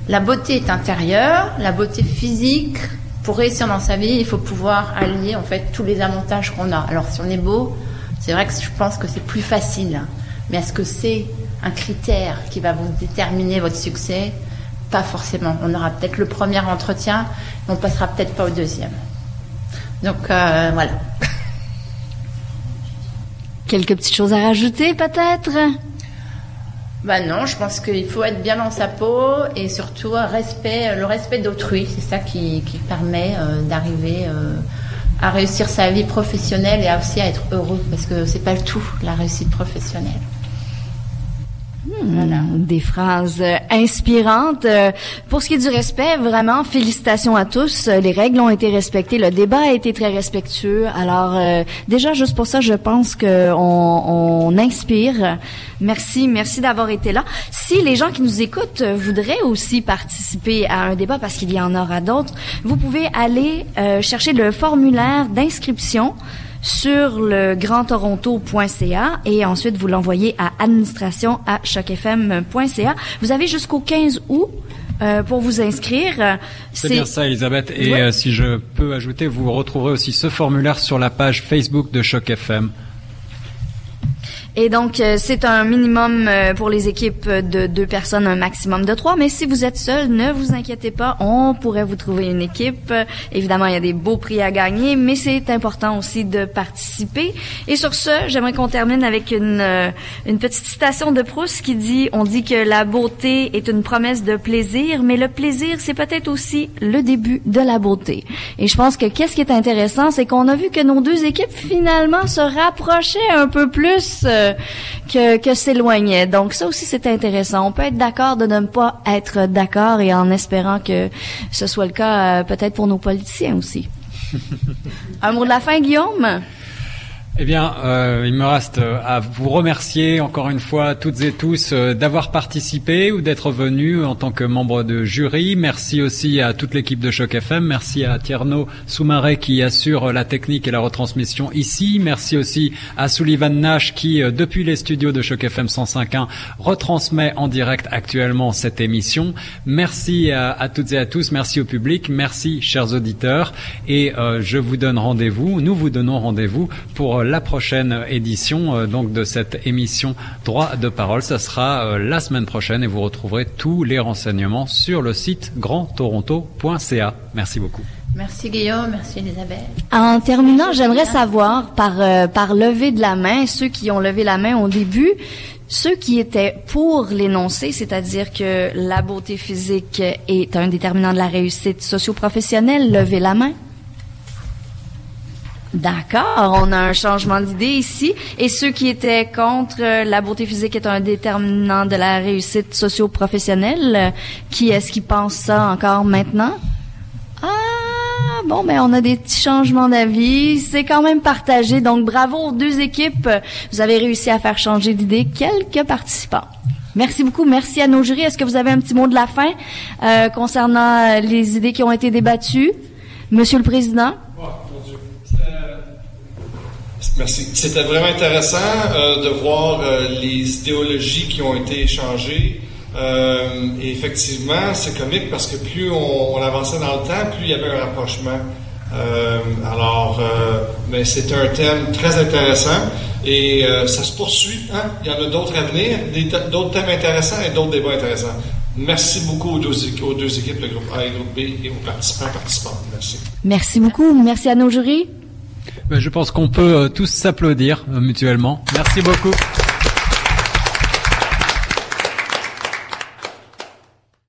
la beauté est intérieure, la beauté physique, pour réussir dans sa vie, il faut pouvoir allier en fait tous les avantages qu'on a. Alors si on est beau, c'est vrai que je pense que c'est plus facile, mais est-ce que c'est un critère qui va vous déterminer votre succès? Pas forcément. On aura peut-être le premier entretien, mais on passera peut-être pas au deuxième. Donc euh, voilà. Quelques petites choses à rajouter peut-être? Bah non, je pense qu'il faut être bien dans sa peau et surtout respect, le respect d'autrui. C'est ça qui, qui permet euh, d'arriver euh, à réussir sa vie professionnelle et aussi à être heureux parce que c'est pas le tout la réussite professionnelle. Hmm, Des phrases euh, inspirantes. Euh, Pour ce qui est du respect, vraiment, félicitations à tous. Euh, Les règles ont été respectées. Le débat a été très respectueux. Alors, euh, déjà, juste pour ça, je pense qu'on on inspire. Merci, merci d'avoir été là. Si les gens qui nous écoutent voudraient aussi participer à un débat, parce qu'il y en aura d'autres, vous pouvez aller euh, chercher le formulaire d'inscription sur le grandtoronto.ca et ensuite vous l'envoyez à administration à chocfm.ca. Vous avez jusqu'au 15 août euh, pour vous inscrire. C'est bien ça, Elisabeth. Et Ouais. euh, si je peux ajouter, vous retrouverez aussi ce formulaire sur la page Facebook de Choc FM. Et donc, euh, c'est un minimum euh, pour les équipes de deux personnes, un maximum de trois. Mais si vous êtes seul, ne vous inquiétez pas, on pourrait vous trouver une équipe. Évidemment, il y a des beaux prix à gagner, mais c'est important aussi de participer. Et sur ce, j'aimerais qu'on termine avec une, euh, une petite citation de Proust qui dit, on dit que la beauté est une promesse de plaisir, mais le plaisir, c'est peut-être aussi le début de la beauté. Et je pense que qu'est-ce qui est intéressant, c'est qu'on a vu que nos deux équipes finalement se rapprochaient un peu plus euh, que, que s'éloignaient. Donc ça aussi c'est intéressant. On peut être d'accord de ne pas être d'accord et en espérant que ce soit le cas euh, peut-être pour nos politiciens aussi. Un mot de la fin, Guillaume? Eh bien, euh, il me reste euh, à vous remercier encore une fois toutes et tous euh, d'avoir participé ou d'être venus en tant que membre de jury. Merci aussi à toute l'équipe de Choc FM. Merci à Tierno Soumaré qui assure la technique et la retransmission ici. Merci aussi à Sullivan Nash qui, euh, depuis les studios de Choc FM 105.1, retransmet en direct actuellement cette émission. Merci à, toutes et à tous. Merci au public. Merci, chers auditeurs. Et je vous donne rendez-vous. Nous vous donnons rendez-vous pour la prochaine édition euh, donc de cette émission Droit de parole. Ça sera euh, la semaine prochaine et vous retrouverez tous les renseignements sur le site grandtoronto.ca. Merci beaucoup. Merci Guillaume, merci Elisabeth. En terminant, j'aimerais savoir par euh, par lever de la main ceux qui ont levé la main au début, ceux qui étaient pour l'énoncé, c'est-à-dire que la beauté physique est un déterminant de la réussite socio-professionnelle, levez la main. D'accord, on a un changement d'idée ici. Et ceux qui étaient contre euh, la beauté physique est un déterminant de la réussite socio-professionnelle, qui est-ce qui pense ça encore maintenant? Ah, bon, mais on a des petits changements d'avis. C'est quand même partagé. Donc, bravo aux deux équipes. Vous avez réussi à faire changer d'idée quelques participants. Merci beaucoup. Merci à nos jurys. Est-ce que vous avez un petit mot de la fin euh, concernant euh, les idées qui ont été débattues? Monsieur le Président? Merci. C'était vraiment intéressant euh, de voir euh, les idéologies qui ont été échangées. Euh, et effectivement, c'est comique parce que plus on, avançait dans le temps, plus il y avait un rapprochement. Euh, alors, euh, mais c'est un thème très intéressant et ça se poursuit. Hein? Il y en a d'autres à venir, d'autres thèmes intéressants et d'autres débats intéressants. Merci beaucoup aux deux, équipes, le groupe A et le groupe B, et aux participants participantes. Merci. Merci beaucoup. Merci à nos jurys. Ben, je pense qu'on peut tous s'applaudir mutuellement. Merci beaucoup.